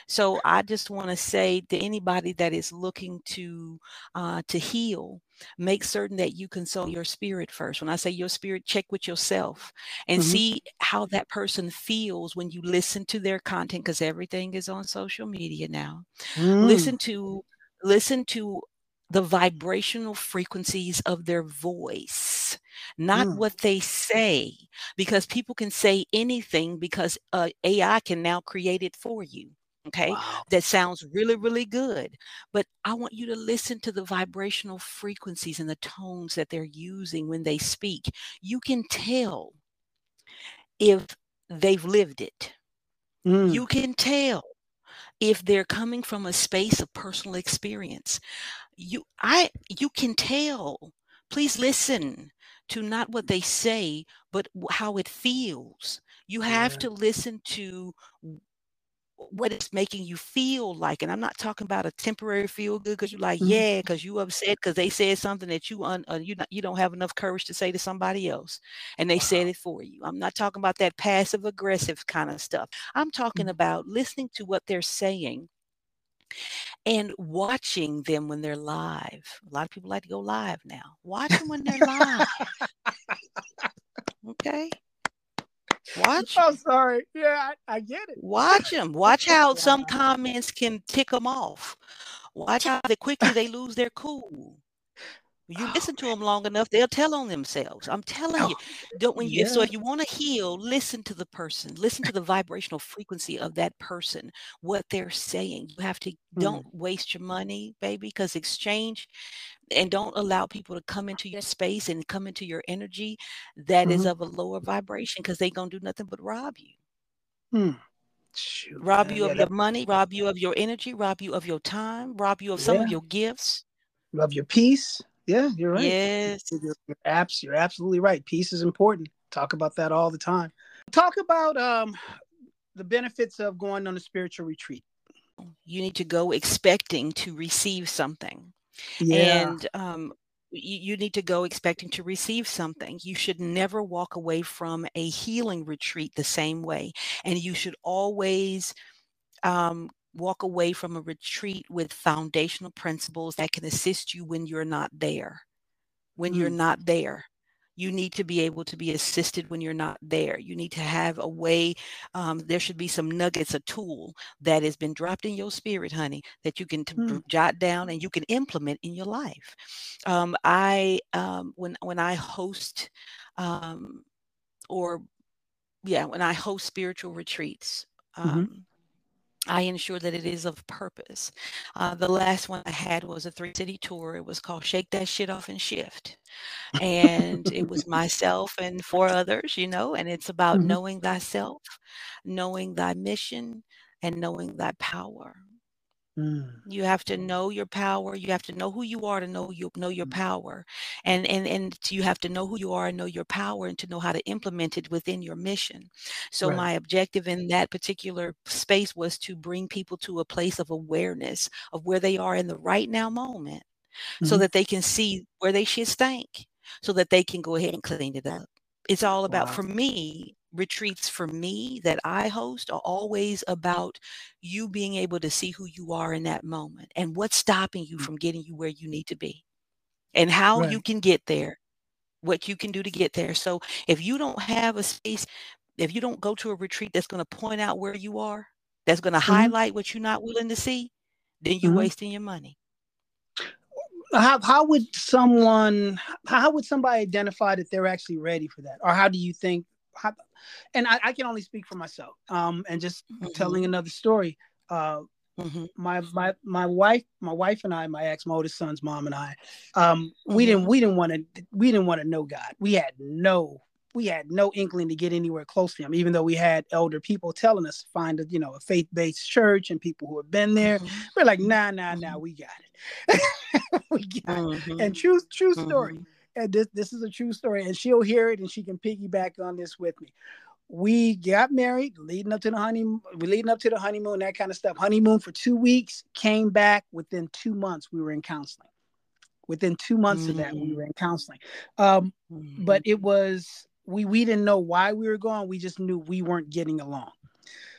So I just want to say to anybody that is looking to uh, to heal, make certain that you consult your spirit first. When I say your spirit, check with yourself and mm-hmm. see how that person feels when you listen to their content, because everything is on social media now. Mm. Listen to listen to the vibrational frequencies of their voice, not mm. what they say, because people can say anything because uh, AI can now create it for you. Okay. Wow. That sounds really, really good. But I want you to listen to the vibrational frequencies and the tones that they're using when they speak. You can tell if they've lived it. Mm. You can tell if they're coming from a space of personal experience. You I you can tell. Please listen to not what they say, but how it feels. You have yeah. to listen to what it's making you feel like. And I'm not talking about a temporary feel good because you're like, mm-hmm. yeah, because you upset because they said something that you un, uh, you not, you don't have enough courage to say to somebody else, and they wow. said it for you. I'm not talking about that passive aggressive kind of stuff. I'm talking mm-hmm. about listening to what they're saying and watching them when they're live. A lot of people like to go live now. Watch them when they're live. okay. Watch. I'm sorry. Yeah, I, I get it. Watch them. Watch how some comments can tick them off. Watch how quickly they lose their cool. You oh, listen to them long enough, they'll tell on themselves. I'm telling oh, you. Don't when you yeah. so if you want to heal, listen to the person, listen to the vibrational frequency of that person, what they're saying. You have to mm. don't waste your money, baby, because exchange and don't allow people to come into your space and come into your energy that mm-hmm. is of a lower vibration because they're gonna do nothing but rob you. Hmm. Shoot, rob man. you of yeah, your that... money, rob you of your energy, rob you of your time, rob you of some of your gifts. Love your peace. Yeah, you're right. Yes. You're, you're, abs- you're absolutely right. Peace is important. Talk about that all the time. Talk about um, the benefits of going on a spiritual retreat. You need to go expecting to receive something. Yeah. And um, you, you need to go expecting to receive something. You should never walk away from a healing retreat the same way. And you should always um, walk away from a retreat with foundational principles that can assist you when you're not there. When mm. you're not there, you need to be able to be assisted when you're not there. You need to have a way. Um, there should be some nuggets, a tool that has been dropped in your spirit, honey, that you can t- mm. jot down and you can implement in your life. Um, I um, when when I host um, or yeah, when I host spiritual retreats. Mm-hmm um, I ensure that it is of purpose. Uh, the last one I had was a three city tour. It was called Shake That Shit Off and Shift. And it was myself and four others, you know, and it's about mm-hmm. knowing thyself, knowing thy mission, and knowing thy power. Mm. You have to know your power. You have to know who you are to know you know your mm. power, and and and you have to know who you are and know your power, and to know how to implement it within your mission. So right. my objective in that particular space was to bring people to a place of awareness of where they are in the right now moment, mm-hmm. so that they can see where they should stink, so that they can go ahead and clean it up. It's all about wow. for me retreats for me that I host are always about you being able to see who you are in that moment and what's stopping you mm. from getting you where you need to be and how right. you can get there, what you can do to get there. So if you don't have a space, if you don't go to a retreat that's going to point out where you are, that's going to mm-hmm. highlight what you're not willing to see, then you're mm-hmm. wasting your money. How, how would someone how would somebody identify that they're actually ready for that or how do you think and I, I, can only speak for myself. Um, and just mm-hmm. telling another story. Uh, mm-hmm. my my my wife, my wife and I, my ex, my oldest son's mom and I, um, mm-hmm. we didn't we didn't want to we didn't want to know God. We had no we had no inkling to get anywhere close to him, even though we had elder people telling us to find a you know a faith based church and people who have been there. Mm-hmm. We're like, nah, nah, nah, mm-hmm. we got it. we got it. And mm-hmm. true true story and this this is a true story, and she'll hear it and she can piggyback on this with me. We got married, leading up to the honeymoon, leading up to the honeymoon, that kind of stuff. Honeymoon for two weeks, came back within two months. We were in counseling. Within two months mm-hmm. of that, we were in counseling. Um, mm-hmm. But it was we we didn't know why we were going. We just knew we weren't getting along.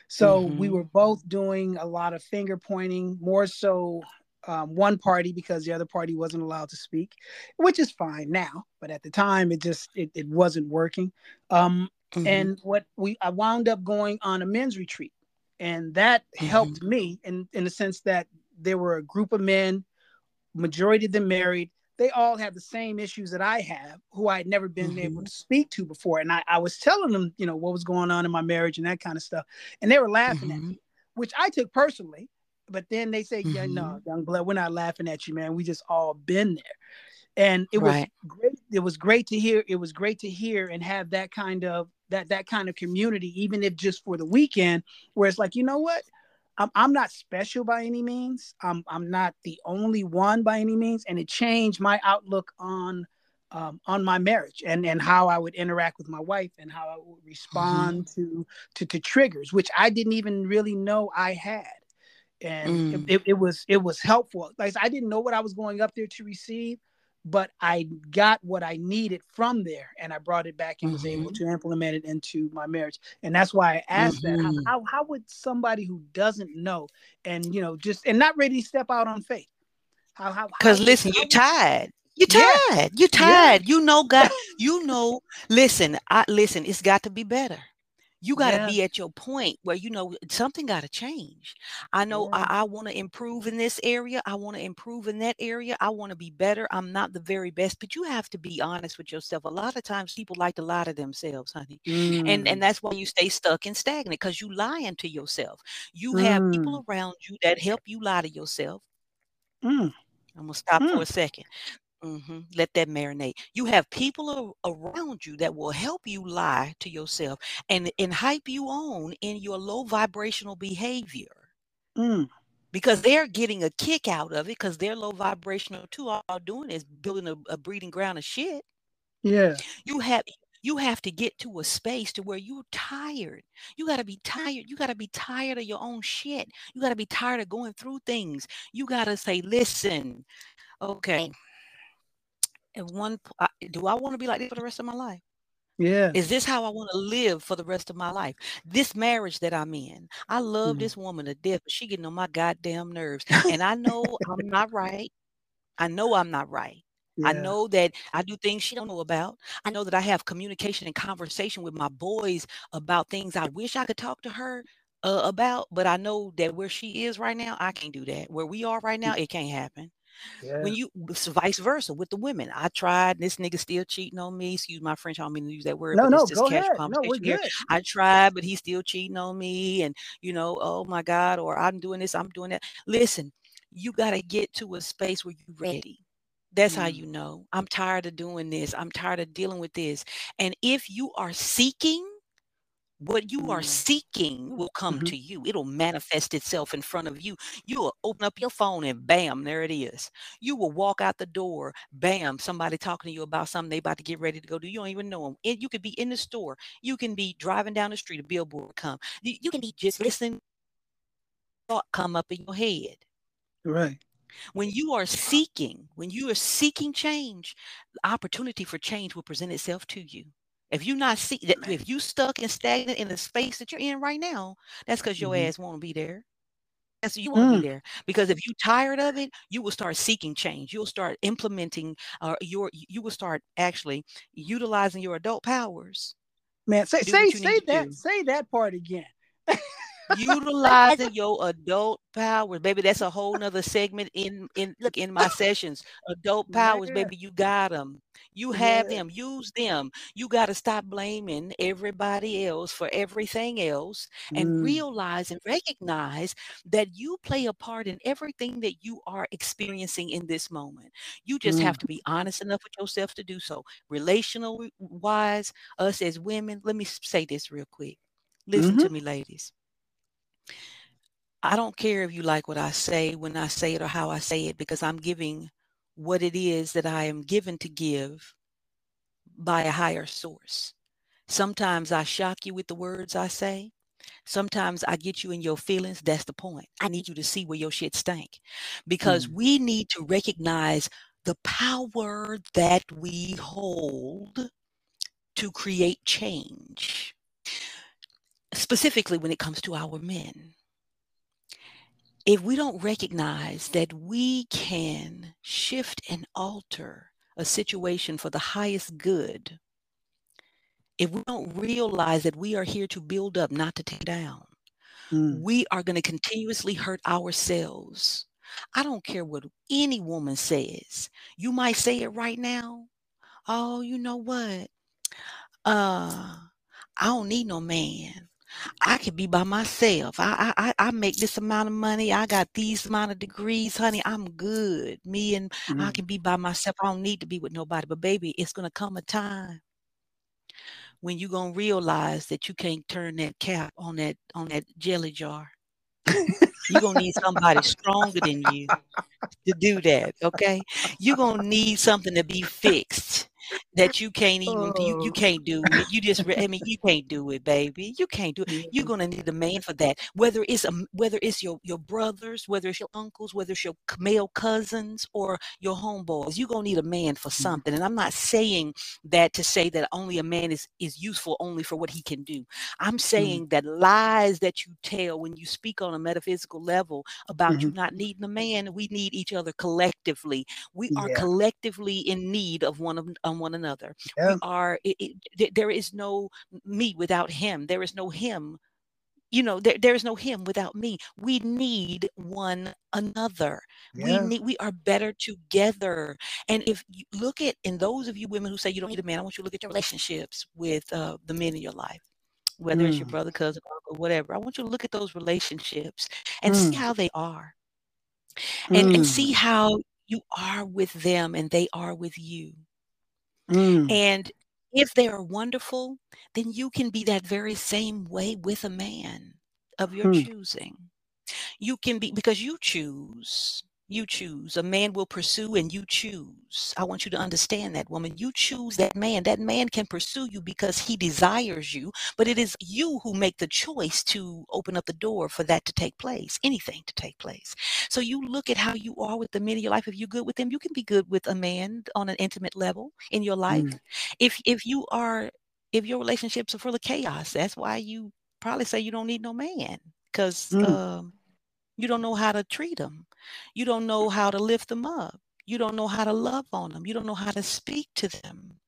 So mm-hmm. we were both doing a lot of finger pointing, more so um, one party because the other party wasn't allowed to speak, which is fine now. But at the time, it just it, it wasn't working. Um, mm-hmm. And what we I wound up going on a men's retreat, and that mm-hmm. helped me in in the sense that there were a group of men, majority of them married. They all had the same issues that I have, who I had never been mm-hmm. able to speak to before. And I, I was telling them, you know, what was going on in my marriage and that kind of stuff. And they were laughing at mm-hmm. me, which I took personally but then they say, yeah, no, mm-hmm. young blood, we're not laughing at you, man. We just all been there. And it was great. It was great to hear. It was great to hear and have that kind of that that kind of community, even if just for the weekend, where it's like, you know what? I'm, I'm not special by any means. I'm I'm not the only one by any means, and it changed my outlook on um, on my marriage and and how I would interact with my wife and how I would mm-hmm. respond mm-hmm. to, to to triggers, which I didn't even really know I had and mm. it, it, was it was helpful. Like I didn't know what I was going up there to receive, but I got what I needed from there, and I brought it back and mm-hmm. was able to implement it into my marriage. And that's why I asked mm-hmm. that: how, mm-hmm. how, how would somebody who doesn't know and you know just and not ready to step out on faith? How how? Because listen, you're tired. You're tired. Yeah. You're tired. Yeah. You know God. You know. Listen. I listen. It's got to be better. You got to yeah. be at your point where you know something got to change i know yeah. i, I want to improve in this area i want to improve in that area i want to be better i'm not the very best but you have to be honest with yourself a lot of times people like to lie to themselves honey mm. and and that's why you stay stuck and stagnant because you lying to yourself you mm. have people around you that help you lie to yourself mm. i'm gonna stop for mm. a second Mm-hmm. Let that marinate. You have people around you that will help you lie to yourself and and hype you on in your low vibrational behavior. Mm. Because they're getting a kick out of it because they're low vibrational too. All doing is building a, a breeding ground of shit. Yeah. You have you have to get to a space to where you're tired. You got to be tired. You got to be tired of your own shit. You got to be tired of going through things. You got to say, listen, okay, and one point, do I want to be like this for the rest of my life? Yeah. Is this how I want to live for the rest of my life? This marriage that I'm in, I love mm. this woman to death, but she getting on my goddamn nerves. And I know I'm not right. I know I'm not right. Yeah. I know that I do things she don't know about. I know that I have communication and conversation with my boys about things I wish I could talk to her uh, about, but I know that where she is right now, I can't do that. Where we are right now, it can't happen. Yeah. When you it's vice versa with the women. I tried, this nigga still cheating on me. Excuse my French, I don't mean to use that word. No, no, go ahead. No, we're good. I tried, but he's still cheating on me. And you know, oh my God, or I'm doing this, I'm doing that. Listen, you gotta get to a space where you're ready. That's mm. how you know. I'm tired of doing this. I'm tired of dealing with this. And if you are seeking what you are mm. seeking will come mm-hmm. to you. It'll manifest itself in front of you. You will open up your phone and bam, there it is. You will walk out the door, bam, somebody talking to you about something they about to get ready to go do. You don't even know them. And you could be in the store. You can be driving down the street, a billboard come. You, you can be just listening, thought come up in your head. Right. When you are seeking, when you are seeking change, the opportunity for change will present itself to you. If you not see that, if you stuck and stagnant in the space that you're in right now, that's because your mm-hmm. ass won't be there. That's you won't mm. be there because if you tired of it, you will start seeking change. You'll start implementing, or uh, your you will start actually utilizing your adult powers. Man, say say say that say that part again. Utilizing your adult powers, baby. That's a whole nother segment in in look in my sessions. Adult powers, baby. You got them. You have yeah. them. Use them. You got to stop blaming everybody else for everything else, and mm. realize and recognize that you play a part in everything that you are experiencing in this moment. You just mm. have to be honest enough with yourself to do so. Relational wise, us as women. Let me say this real quick. Listen mm-hmm. to me, ladies. I don't care if you like what I say when I say it or how I say it because I'm giving what it is that I am given to give by a higher source. Sometimes I shock you with the words I say. Sometimes I get you in your feelings. That's the point. I need you to see where your shit stank because mm. we need to recognize the power that we hold to create change, specifically when it comes to our men if we don't recognize that we can shift and alter a situation for the highest good, if we don't realize that we are here to build up, not to tear down, mm. we are going to continuously hurt ourselves. I don't care what any woman says. You might say it right now. Oh, you know what? Uh, I don't need no man. I can be by myself. I, I I make this amount of money. I got these amount of degrees, honey. I'm good. Me and mm-hmm. I can be by myself. I don't need to be with nobody. But baby, it's gonna come a time when you're gonna realize that you can't turn that cap on that on that jelly jar. you're gonna need somebody stronger than you to do that. Okay, you're gonna need something to be fixed that you can't even oh. you, you can't do it. You just I mean you can't do it, baby. You can't do it. You're gonna need a man for that. Whether it's a whether it's your your brothers, whether it's your uncles, whether it's your male cousins or your homeboys, you're gonna need a man for mm-hmm. something. And I'm not saying that to say that only a man is is useful only for what he can do. I'm mm-hmm. saying mm. that lies that you tell when you speak on a metaphysical level about mm-hmm. you not needing a man, we need each other collectively. We yeah. are collectively in need of one of um, from one another. Yeah. We are, it, it, there is no me without him. There is no him you know there, there is no him without me we need one another yeah. we need we are better together and if you look at and those of you women who say you don't need a man i want you to look at your relationships with uh, the men in your life whether mm. it's your mm. brother cousin or whatever i want you to look at those relationships and mm. see how they are and, mm. and see how you are with them and they are with you. Mm. And if they are wonderful, then you can be that very same way with a man of your mm. choosing. You can be because you choose you choose. A man will pursue and you choose. I want you to understand that, woman. You choose that man. That man can pursue you because he desires you, but it is you who make the choice to open up the door for that to take place, anything to take place. So you look at how you are with the men in your life. If you're good with them, you can be good with a man on an intimate level in your life. Mm. If if you are if your relationships are full of chaos, that's why you probably say you don't need no man because mm. um, you don't know how to treat them. You don't know how to lift them up. You don't know how to love on them. You don't know how to speak to them.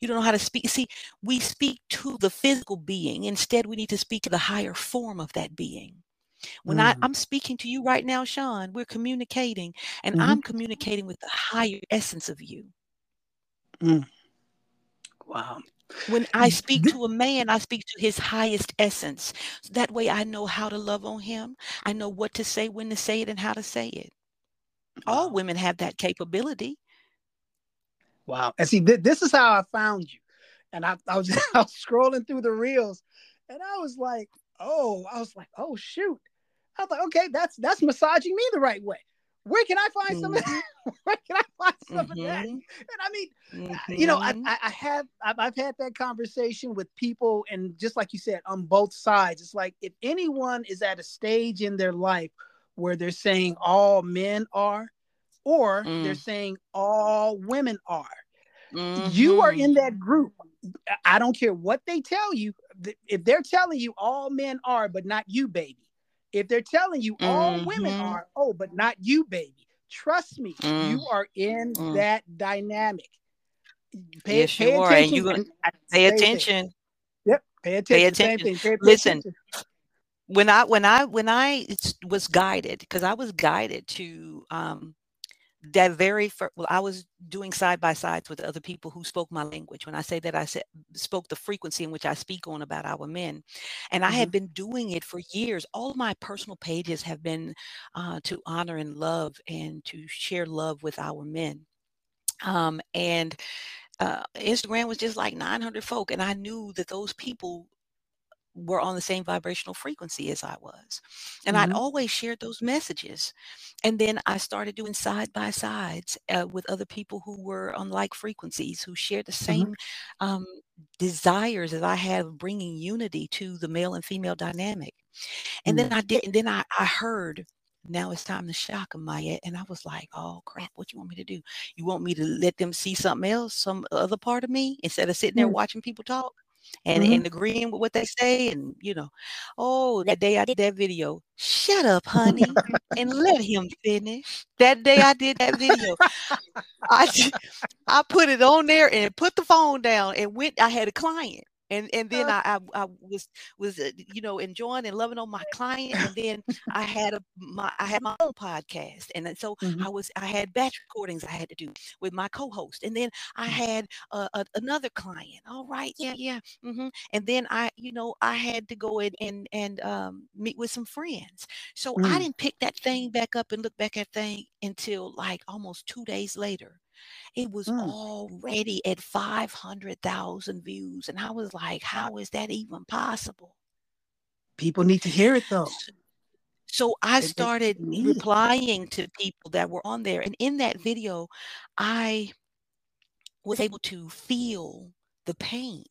You don't know how to speak. See, we speak to the physical being. Instead, we need to speak to the higher form of that being. When mm-hmm. I, I'm speaking to you right now, Shaun, we're communicating, and mm-hmm. I'm communicating with the higher essence of you. Mm. Wow. When I speak to a man, I speak to his highest essence. That way I know how to love on him. I know what to say, when to say it, and how to say it. All women have that capability. Wow. And see, th- this is how I found you. And I, I, was, I was scrolling through the reels and I was like, oh, I was like, oh, shoot. I was like, okay, that's that's massaging me the right way where can I find some of that? Mm-hmm. where can I find some mm-hmm. of that? Mm-hmm. And I mean, mm-hmm. you know, I, mm-hmm. I, I have I've, I've, had that conversation with people, and just like you said, on both sides, it's like if anyone is at a stage in their life where they're saying all men are, or mm. they're saying all women are, mm-hmm. you are in that group. I don't care what they tell you. If they're telling you all men are, but not you, baby if they're telling you all mm-hmm. women are, oh, but not you, baby. Trust me, mm. you are in mm. that dynamic. Pay, yes, pay you are, and you gonna pay attention. Yep, pay attention. Pay attention. Pay, pay Listen, attention. when I when I when I was guided, because I was guided to um, that very first, well, I was doing side by sides with other people who spoke my language. When I say that, I said spoke the frequency in which I speak on about our men, and I mm-hmm. had been doing it for years. All of my personal pages have been uh, to honor and love and to share love with our men, um, and uh, Instagram was just like 900 folk, and I knew that those people were on the same vibrational frequency as I was. And mm-hmm. I'd always shared those messages. And then I started doing side by sides uh, with other people who were on like frequencies, who shared the mm-hmm. same mm-hmm. um, desires that I had of bringing unity to the male and female dynamic. And mm-hmm. then I did, and then I, I heard now it's time to shock them, Maya. And I was like, oh crap, what you want me to do? You want me to let them see something else, some other part of me, instead of sitting there mm. watching people talk? And, mm-hmm. and agreeing with what they say and you know oh that day i did that video shut up honey and let him finish that day i did that video i i put it on there and put the phone down and went i had a client and and then I, I, I was was uh, you know enjoying and loving on my client and then I had a my I had my own podcast and then, so mm-hmm. I was I had batch recordings I had to do with my co-host and then I mm. had a, a, another client all right yeah yeah mm-hmm. and then I you know I had to go in and and um, meet with some friends so mm. I didn't pick that thing back up and look back at thing until like almost two days later it was mm. already at 500,000 views. And I was like, how is that even possible? People need to hear it though. So I started replying to people that were on there. And in that video, I was able to feel the pain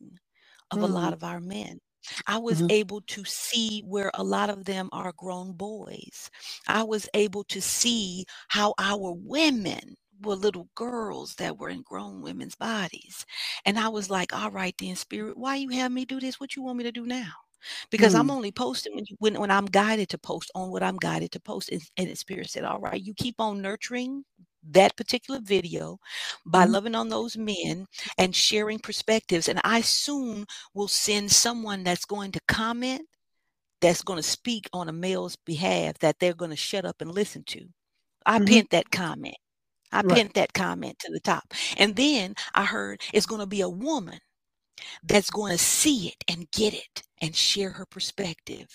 of mm. a lot mm. of our men. I was mm-hmm. able to see where a lot of them are grown boys. I was able to see how our women were little girls that were in grown women's bodies. And I was like, all right then, spirit, why you have me do this? What you want me to do now? Because mm. I'm only posting when, you, when when I'm guided to post on what I'm guided to post. And, and the spirit said, all right, you keep on nurturing that particular video by mm-hmm. loving on those men and sharing perspectives. And I soon will send someone that's going to comment, that's going to speak on a male's behalf that they're going to shut up and listen to. I mm-hmm. pinned that comment. I right. pinned that comment to the top. And then I heard it's going to be a woman that's going to see it and get it and share her perspective.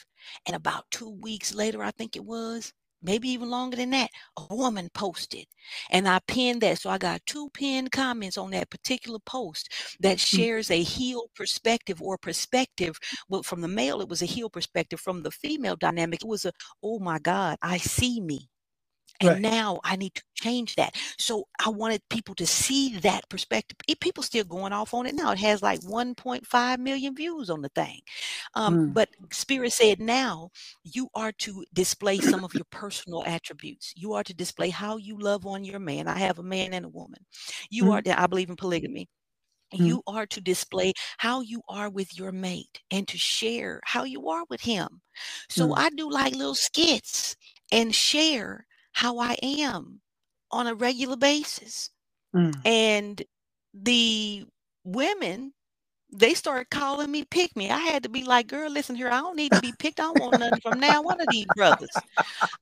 And about two weeks later, I think it was, maybe even longer than that, a woman posted. And I pinned that. So I got two pinned comments on that particular post that mm. shares a healed perspective or perspective. Well, from the male, it was a healed perspective. From the female dynamic, it was a, oh my God, I see me. And right. now I need to change that. So I wanted people to see that perspective. People still going off on it now. It has like 1.5 million views on the thing. Um, mm. But Spirit said now you are to display some of your personal attributes. You are to display how you love on your man. I have a man and a woman. You mm. are, I believe in polygamy. Mm. You are to display how you are with your mate and to share how you are with him. So mm. I do like little skits and share how I am on a regular basis. Mm. And the women, they started calling me pick me. I had to be like, girl, listen here, I don't need to be picked. I don't want nothing from now one of these brothers.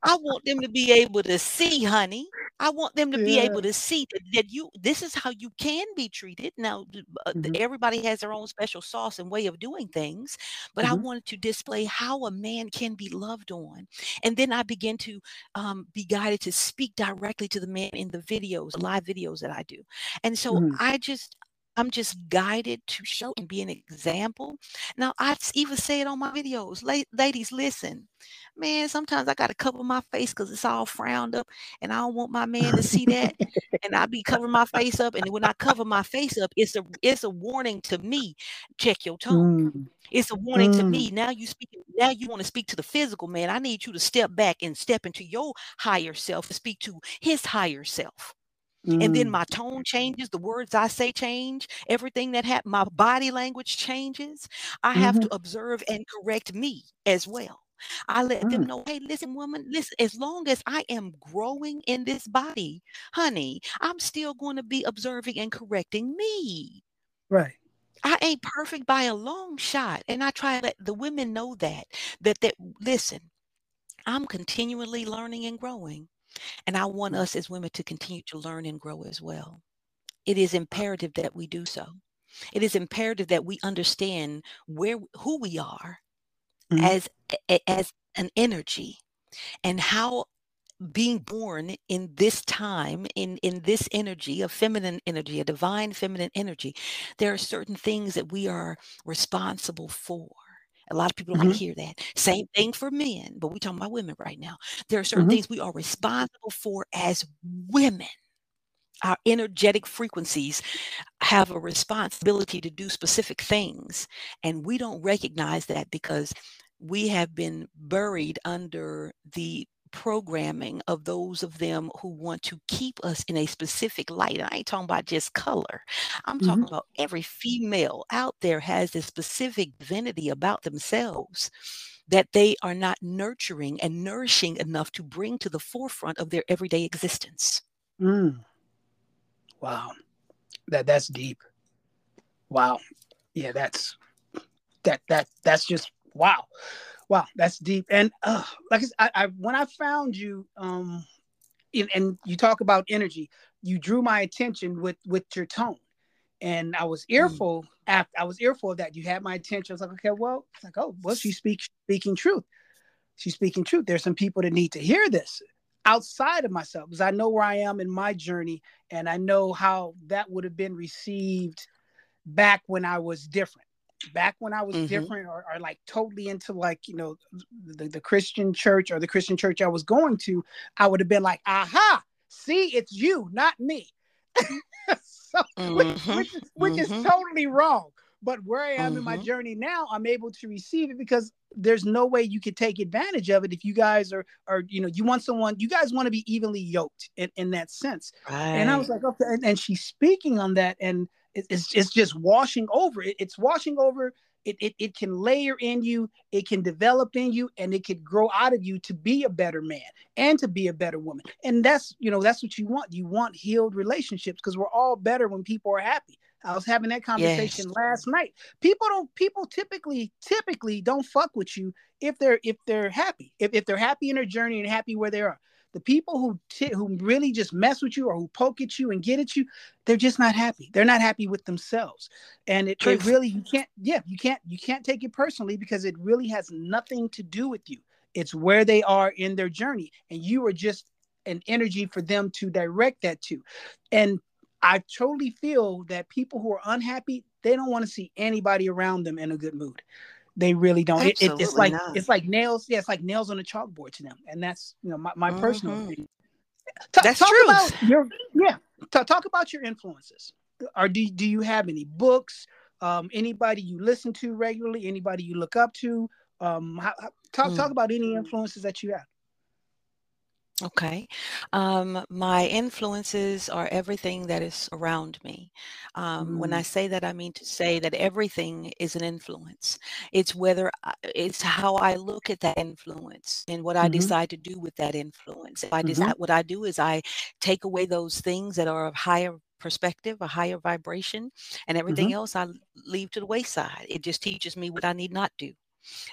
I want them to be able to see, honey, I want them to yeah. be able to see that, you this is how you can be treated. Now, uh, mm-hmm. everybody has their own special sauce and way of doing things, but mm-hmm. I wanted to display how a man can be loved on. And then I began to um, be guided to speak directly to the man in the videos, live videos that I do. And so mm-hmm. I just I'm just guided to show and be an example. Now, I even say it on my videos. ladies, listen, man, sometimes I got to cover my face because it's all frowned up and I don't want my man to see that. and I be covering my face up. And when I cover my face up, it's a it's a warning to me. Check your tone. Mm. It's a warning mm. to me. Now you speak, now you want to speak to the physical man. I need you to step back and step into your higher self and speak to his higher self. Mm. And then mm. my tone changes, the words I say change, everything that happens, my body language changes. I have mm-hmm. to observe and correct me as well. I let mm. them know, hey, listen, woman, listen, as long as I am growing in this body, honey, I'm still going to be observing and correcting me. Right. I ain't perfect by a long shot. And I try to let the women know that, that, that, listen, I'm continually learning and growing. And I want us as women to continue to learn and grow as well. It is imperative that we do so. It is imperative that we understand where who we are mm-hmm. as as an energy and how being born in this time in in this energy a feminine energy a divine feminine energy there are certain things that we are responsible for a lot of people don't mm-hmm. like to hear that. Same thing for men, but we're talking about women right now. There are certain mm-hmm. things we are responsible for as women. Our energetic frequencies have a responsibility to do specific things, and we don't recognize that because we have been buried under the programming of those of them who want to keep us in a specific light. And I ain't talking about just color. I'm mm-hmm. talking about every female out there has a specific divinity about themselves that they are not nurturing and nourishing enough to bring to the forefront of their everyday existence. Mm. Wow. That that's deep. Wow. Yeah, that's that that that's just wow. Wow, that's deep. And uh, like I, I, when I found you, um, in, and you talk about energy, you drew my attention with with your tone, and I was mm. earful. Mm. After I was earful of that, you had my attention. I was like, okay, well, it's like, oh, well, she speaks speaking truth. She's speaking truth. There's some people that need to hear this outside of myself because I know where I am in my journey, and I know how that would have been received back when I was different back when I was mm-hmm. different or, or, like totally into like, you know, the, the Christian church or the Christian church I was going to, I would have been like, aha, see, it's you, not me. so, mm-hmm. which, which, is, which mm-hmm. is totally wrong. But where I am in my mm-hmm. journey now, I'm able to receive it because there's no way you could take advantage of it if you guys are, are you know, you want someone, you guys want to be evenly yoked in, in that sense. Right. And I was like, okay. And, and she's speaking on that. And it's it's just washing over. It, it's washing over. It, it it can layer in you. It can develop in you, and it can grow out of you to be a better man and to be a better woman. And that's you know that's what you want. You want healed relationships because we're all better when people are happy. I was having that conversation yes. last night. People don't people typically typically don't fuck with you if they're if they're happy. If, if they're happy in their journey and happy where they are. The people who t- who really just mess with you or who poke at you and get at you, they're just not happy. They're not happy with themselves. And it, it really you can't yeah, you can't you can't take it personally because it really has nothing to do with you. It's where they are in their journey and you are just an energy for them to direct that to. And I totally feel that people who are unhappy, they don't want to see anybody around them in a good mood. They really don't. It, it, it's like not. it's like nails. Yeah, it's like nails on a chalkboard to them, and that's you know my, my mm-hmm. personal opinion. T- that's talk true. About your, yeah, T- talk about your influences. Or do do you have any books? Um, anybody you listen to regularly? Anybody you look up to? Um, how, how, talk mm. talk about any influences that you have. Okay. Um, my influences are everything that is around me. Um, when I mm. say that, I mean to say that everything is an influence. It's whether I, it's how I look at that influence and what I mm-hmm. decide to do with that influence. If I mm-hmm. what I do is I take away those things that are of higher perspective, a higher vibration, and everything mm-hmm. else I leave to the wayside. It just teaches me what I need not do.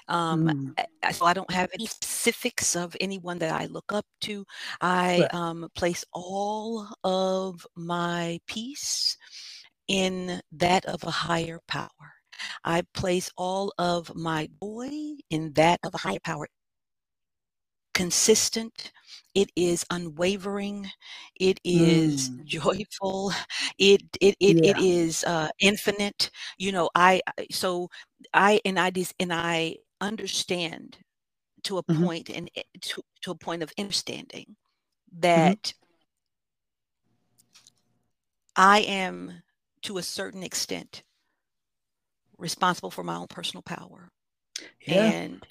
Um, mm. So I don't have any specifics of anyone that I look up to. I right. um, place all of my peace in that of a higher power. I place all of my joy in that of a higher power. Consistent, it is unwavering, it is mm. joyful, it it it, yeah. it is uh, infinite. You know, I so I and I just and I understand to a mm-hmm. point and eh, to, to a point of understanding mm-hmm. that mm-hmm. I am to a certain extent responsible for my own personal power. Yeah. And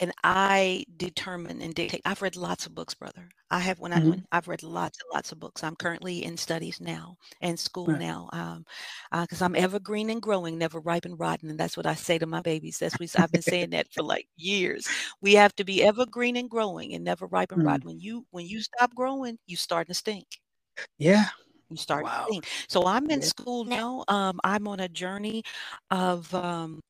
and I determine and dictate. I've read lots of books, brother. I have when mm-hmm. I I've read lots and lots of books. I'm currently in studies now and school right. now, um, because uh, I'm evergreen and growing, never ripe and rotten, and that's what I say to my babies. That's what I've been saying that for like years. We have to be evergreen and growing, and never ripe and mm-hmm. rotten. When you when you stop growing, you start to stink. Yeah, you start wow. So I'm in yeah. school now. Um, I'm on a journey of um,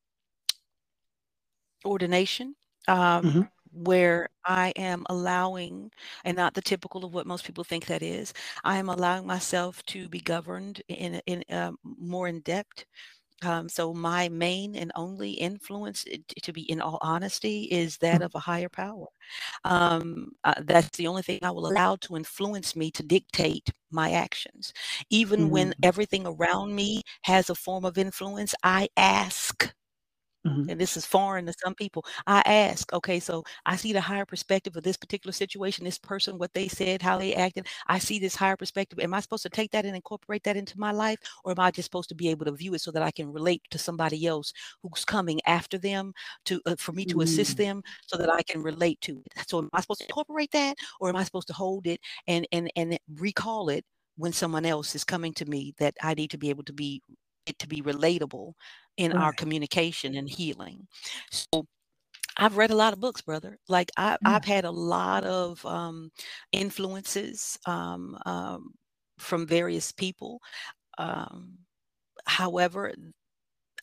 ordination um, mm-hmm. where I am allowing, and not the typical of what most people think that is, I am allowing myself to be governed in in uh, more in depth. Um, so my main and only influence, eh, to be in all honesty, is that mm-hmm. of a higher power. Um, uh, that's the only thing I will allow to influence me to dictate my actions. Even mm-hmm. when everything around me has a form of influence, I ask Mm-hmm. And this is foreign to some people. I ask, okay, so I see the higher perspective of this particular situation, this person, what they said, how they acted. I see this higher perspective. Am I supposed to take that and incorporate that into my life? Or am I just supposed to be able to view it so that I can relate to somebody else who's coming after them to uh, for me to mm-hmm. assist them so that I can relate to it? So am I supposed to incorporate that or am I supposed to hold it and and and recall it when someone else is coming to me that I need to be able to be it to be relatable in right. our communication and healing. So I've read a lot of books, brother. Like I, have had a lot of um, influences um, um, from various people. Um, however,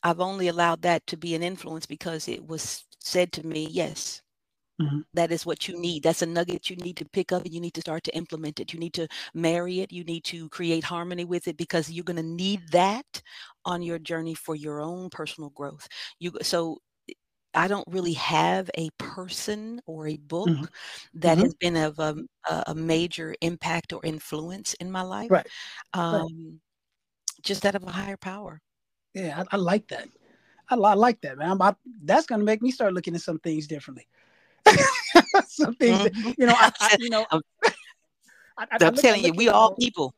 I've only allowed that to be an influence because it was said to me, yes, Mm-hmm. That is what you need. That's a nugget you need to pick up and you need to start to implement it. You need to marry it. You need to create harmony with it because you're going to need that on your journey for your own personal growth. You so I don't really have a person or a book mm-hmm. that mm-hmm. has been of a, a, major impact or influence in my life. Right. Um, right. Just out of a higher power. Yeah, I, I like that. I, I, like that, man. I, that's going to make me start looking at some things differently. some things, mm-hmm. you know, I, you know, I'm, telling you, we all people.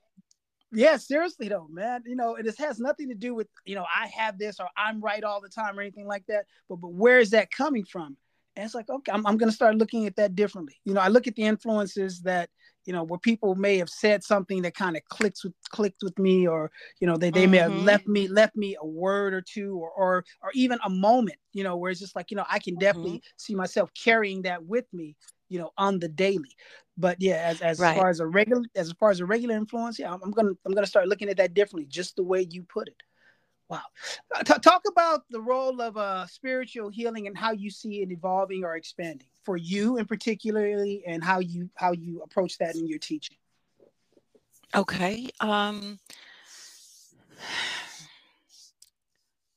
Yeah, seriously though, man. You know, and it has nothing to do with you know I have this or I'm right all the time or anything like that. But but where is that coming from? And it's like, okay, I'm, I'm going to start looking at that differently. You know, I look at the influences that, you know, where people may have said something that kind of clicks with clicked with me, or you know, they, they mm-hmm. may have mm-hmm. left me left me a word or two, or or or even a moment, you know, where it's just like, you know, I can definitely mm-hmm. see myself carrying that with me, you know, on the daily. But yeah, as as right. far as a regular as far as a regular influence, yeah, I'm, I'm gonna I'm gonna start looking at that differently, just the way you put it. Wow. Uh, T- talk about the role of uh, spiritual healing and how you see it evolving or expanding for you in particularly and how you how you approach that in your teaching. Okay. Um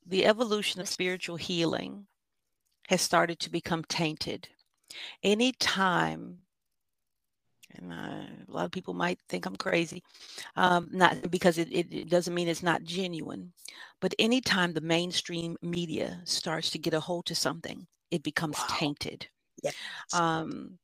the evolution of spiritual healing has started to become tainted. Anytime and uh, a lot of people might think I'm crazy, um, not because it, it, it, doesn't mean it's not genuine. But anytime the mainstream media starts to get a hold to something, it becomes wow. tainted. Yes. Um,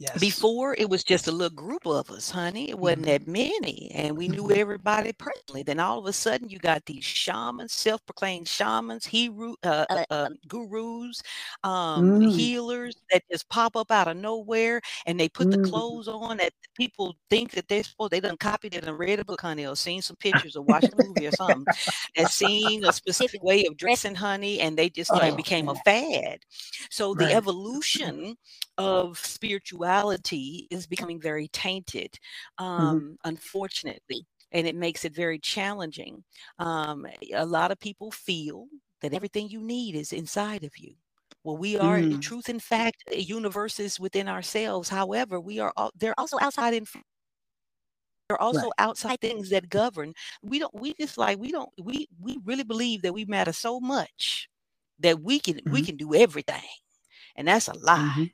Yes. Before it was just a little group of us, honey. It wasn't mm-hmm. that many, and we knew mm-hmm. everybody personally. Then all of a sudden, you got these shamans, self-proclaimed shamans, hero, uh, uh, uh, gurus, um, mm. healers that just pop up out of nowhere, and they put mm. the clothes on that people think that they're supposed. They done copied it and read a book, honey, or seen some pictures or watched a movie or something, and seen a specific way of dressing, honey, and they just like oh, became man. a fad. So the evolution of spirituality is becoming very tainted, mm-hmm. um, mm-hmm. unfortunately, and it makes it very challenging. Um, a lot of people feel that everything you need is inside of you. Well, we are mm. truth and fact universes within ourselves. However, we are all, they're also outside in there are also right. outside things that govern. We don't we just like we don't we we really believe that we matter so much that we can mm-hmm. we can do everything. And that's a lie. Mm-hmm.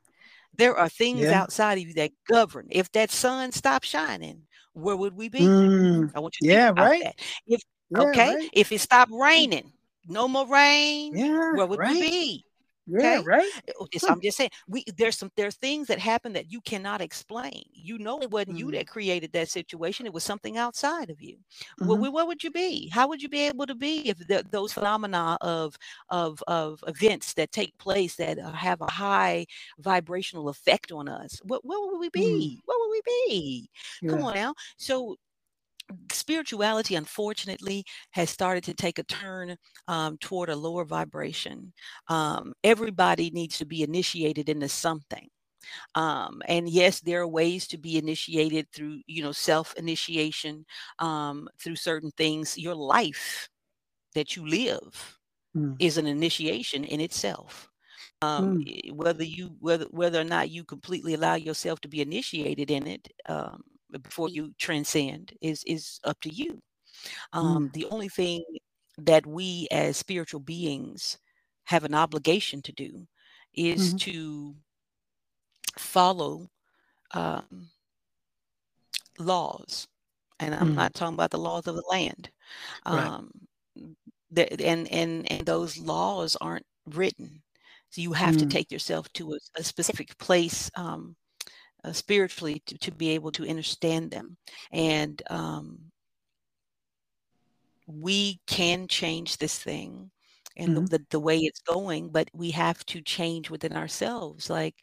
There are things yeah. outside of you that govern. If that sun stopped shining, where would we be? Mm. I want you to yeah, right. That. If yeah, okay, right. if it stopped raining, no more rain, yeah, where would right. we be? Yeah, okay? right. Oh, I'm just saying, we there's some there's things that happen that you cannot explain. You know, it wasn't mm-hmm. you that created that situation; it was something outside of you. Mm-hmm. Well, where would you be? How would you be able to be if the, those phenomena of of of events that take place that uh, have a high vibrational effect on us? What where would we be? Mm-hmm. Where would we be? Yeah. Come on now. So spirituality unfortunately has started to take a turn um, toward a lower vibration um, everybody needs to be initiated into something um, and yes there are ways to be initiated through you know self initiation um, through certain things your life that you live mm. is an initiation in itself um, mm. whether you whether whether or not you completely allow yourself to be initiated in it um, before you transcend is is up to you. Um, mm. The only thing that we as spiritual beings have an obligation to do is mm-hmm. to follow um, laws, and I'm mm. not talking about the laws of the land. Um, right. the, and and and those laws aren't written, so you have mm. to take yourself to a, a specific place um, uh, spiritually to, to be able to understand them. And um, we can change this thing and mm-hmm. the, the, way it's going, but we have to change within ourselves. Like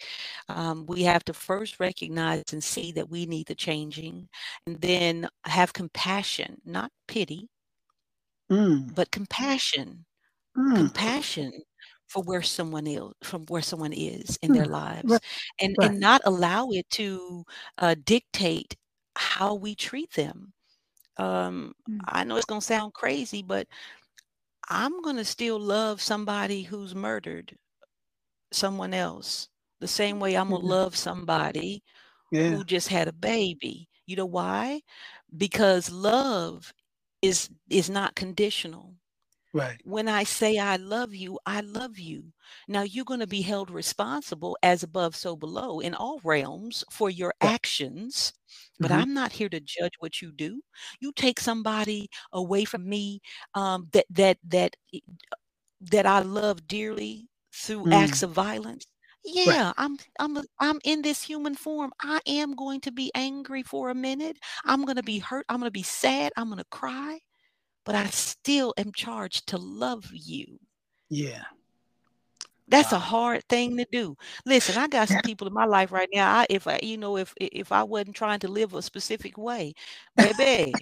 um, we have to first recognize and see that we need the changing, and then have compassion, not pity, mm. but compassion. Mm. Compassion for where someone is from where someone is in their hmm, lives right. and right. and not allow it to uh, dictate how we treat them um, mm. i know it's going to sound crazy but i'm going to still love somebody who's murdered someone else the same way i'm going to mm-hmm. love somebody yeah. who just had a baby you know why because love is is not conditional Right. When I say I love you, I love you. Now you're going to be held responsible as above, so below in all realms for your right. actions. But mm-hmm. I'm not here to judge what you do. You take somebody away from me um, that that that that I love dearly through mm. acts of violence. Yeah, right. I'm I'm I'm in this human form. I am going to be angry for a minute. I'm going to be hurt. I'm going to be sad. I'm going to cry but I still am charged to love you. Yeah. That's wow. a uh, hard thing to do. Listen, I got some people in my life right now. I if I you know if if I wasn't trying to live a specific way, baby.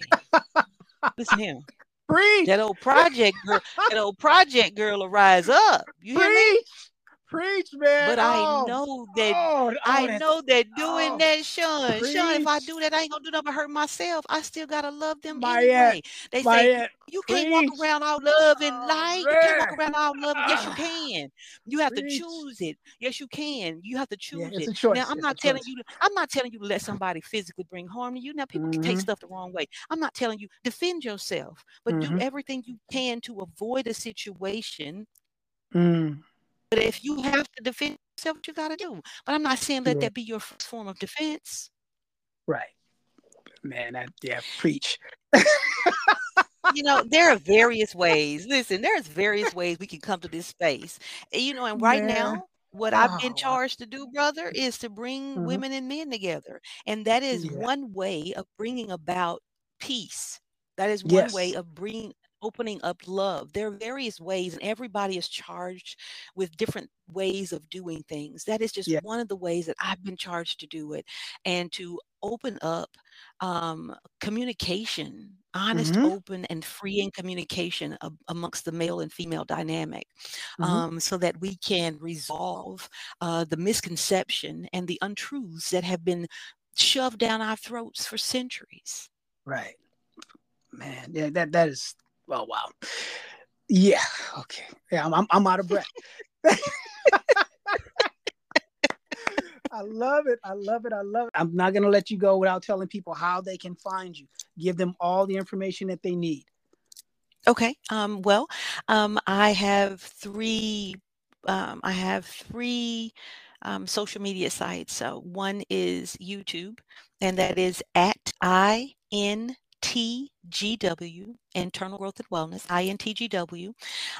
listen here. Preach. That old project girl, that old project girl will rise up. You Preach. hear me? Preach, man. But oh, I know that oh, I know that doing oh, that, Shaun. Preach. Shaun, if I do that, I ain't gonna do nothing but hurt myself. I still gotta love them my anyway. They say you can't walk around all love and oh, light. Man. You can't walk around all love. Yes, you can. You have Preach. to choose it. Yes, you can. You have to choose yeah, it. Now, I'm it's not telling choice. you. To, I'm not telling you to let somebody physically bring harm to you. Now, people mm-hmm. can take stuff the wrong way. I'm not telling you defend yourself, but mm-hmm. do everything you can to avoid a situation. Mm but if you have to defend yourself, what you got to do. But I'm not saying let yeah. that be your first form of defense. Right. Man, that, yeah, preach. you know, there are various ways. Listen, there's various ways we can come to this space. You know, and right now, what. I've been charged to do, brother, is to bring mm-hmm. women and men together. And that is yeah. one way of bringing about peace. That is one yes. way of bringing opening up love. There are various ways, and everybody is charged with different ways of doing things. That is just yeah. one of the ways that I've been charged to do it and to open up um, communication, honest, mm-hmm. open, and freeing communication ab- amongst the male and female dynamic mm-hmm. um, so that we can resolve uh, the misconception and the untruths that have been shoved down our throats for centuries. Right man yeah that that is Oh wow. Yeah. Okay. Yeah, I'm I'm, I'm out of breath. I love it. I love it. I love it. I'm not to let you go without telling people how they can find you. Give them all the information that they need. Okay. Um, well, um, I have three. Um, I have three um, social media sites. So one is YouTube, and that is at I N INTGW, Internal Growth and Wellness, INTGW.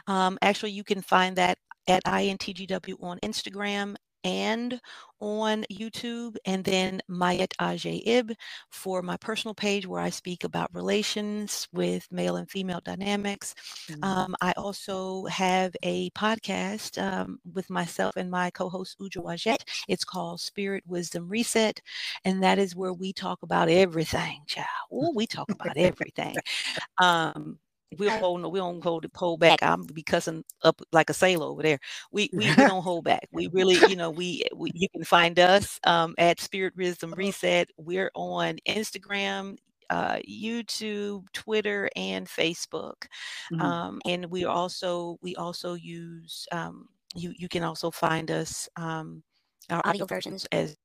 Um, actually, you can find that at INTGW on Instagram and on YouTube, and then Mayet Aja JB for my personal page where I speak about relations with male and female dynamics. Mm-hmm. Um, I also have a podcast um, with myself and my co-host Ujo Ajet. It's called Spirit Wisdom Reset, and that is where we talk about everything, child. Ooh, we talk about everything. Um, we don't hold we don't hold pole back. I'm be cussing up like a sailor over there. We we, we don't hold back. We really, you know, we, we you can find us um, at Spirit Wisdom uh-huh. Reset. We're on Instagram, uh, YouTube, Twitter, and Facebook. Mm-hmm. Um, and we also we also use um, you you can also find us um, our audio versions as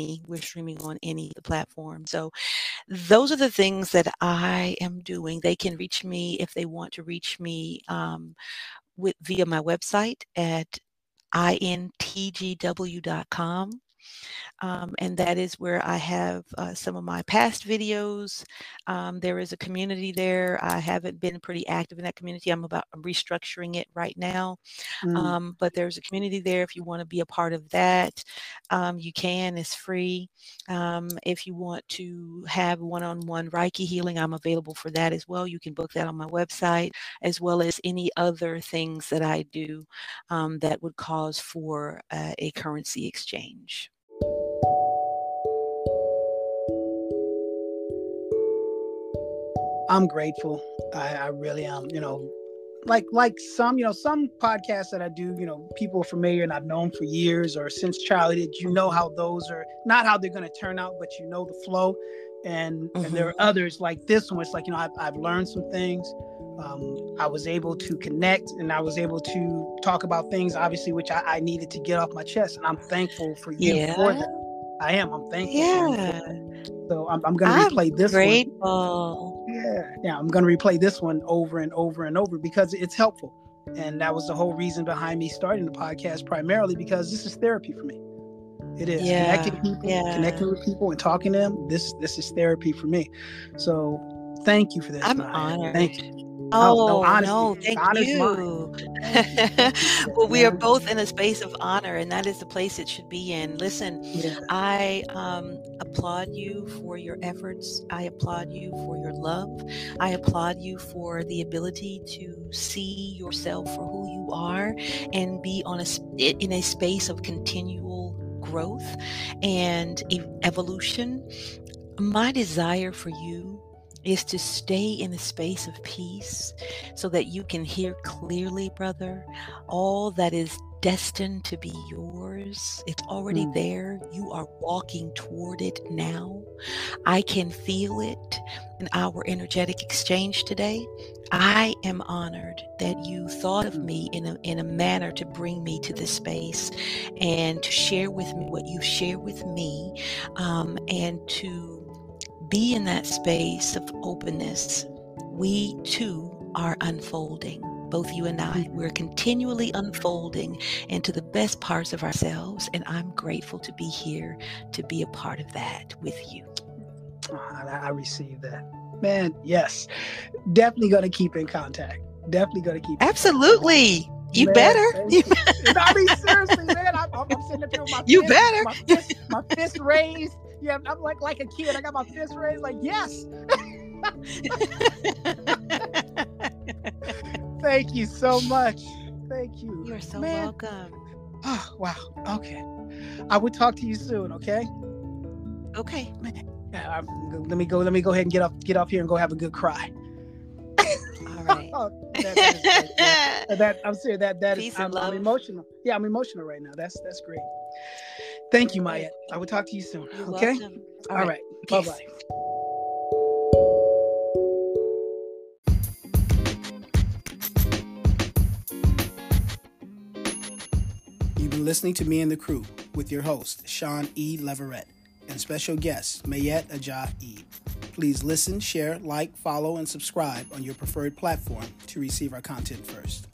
me. We're streaming on any platforms. So those are the things that I am doing. They can reach me if they want to reach me um, with via my website at intgw.com. Um, and that is where I have uh, some of my past videos. Um, there is a community there. I haven't been pretty active in that community. I'm about restructuring it right now. Mm. Um, but there's a community there. If you want to be a part of that, um, you can. It's free. Um, if you want to have one-on-one Reiki healing, I'm available for that as well. You can book that on my website, as well as any other things that I do um, that would cause for uh, a currency exchange. I'm grateful. I, I really am. You know, like like some you know some podcasts that I do. You know, people are familiar and I've known for years or since childhood. You know how those are not how they're going to turn out, but you know the flow. And, mm-hmm. and there are others like this one. It's like you know I've, I've learned some things. Um, I was able to connect and I was able to talk about things, obviously, which I, I needed to get off my chest. And I'm thankful for you yeah. for that. I am. I'm thankful. Yeah. So I'm, I'm going to replay this grateful. one. Yeah. Yeah. I'm going to replay this one over and over and over because it's helpful. And that was the whole reason behind me starting the podcast primarily because this is therapy for me. It is yeah. connecting people, yeah. connecting with people and talking to them. This this is therapy for me. So thank you for this. I'm honored. Thank you. Oh, no, no thank you. well, we are both in a space of honor, and that is the place it should be in. Listen, yeah. I um, applaud you for your efforts. I applaud you for your love. I applaud you for the ability to see yourself for who you are and be on a in a space of continual growth and evolution. My desire for you is to stay in the space of peace so that you can hear clearly, brother, all that is destined to be yours. It's already mm. there. You are walking toward it now. I can feel it in our energetic exchange today. I am honored that you thought of me in a, in a manner to bring me to this space and to share with me what you share with me um, and to be in that space of openness, we too are unfolding. Both you and I, mm-hmm. we're continually unfolding into the best parts of ourselves. And I'm grateful to be here to be a part of that with you. Oh, I receive that. Man, yes. Definitely going to keep in contact. Definitely going to keep. Absolutely. You man, better. You, I mean, seriously, man. I'm, I'm sitting there with my you fist, better. My fist, my fist raised yeah, I'm like like a kid. I got my fist raised, like yes. Thank you so much. Thank you. You're so Man. welcome. Oh, wow. Okay. I will talk to you soon. Okay. Okay. Man, let me go. Let me go ahead and get off. Get off here and go have a good cry. All right. oh, that, that, is, that, I'm serious. That that is, I'm, I'm emotional. Yeah, I'm emotional right now. That's that's great. Thank you, Maya. I will talk to you soon. You're okay. Welcome. All, All right. right. Bye bye. You've been listening to Me and the Kru with your host, Shaun E. Leverett, and special guest, Mayet Aja JB. Please listen, share, like, follow, and subscribe on your preferred platform to receive our content first.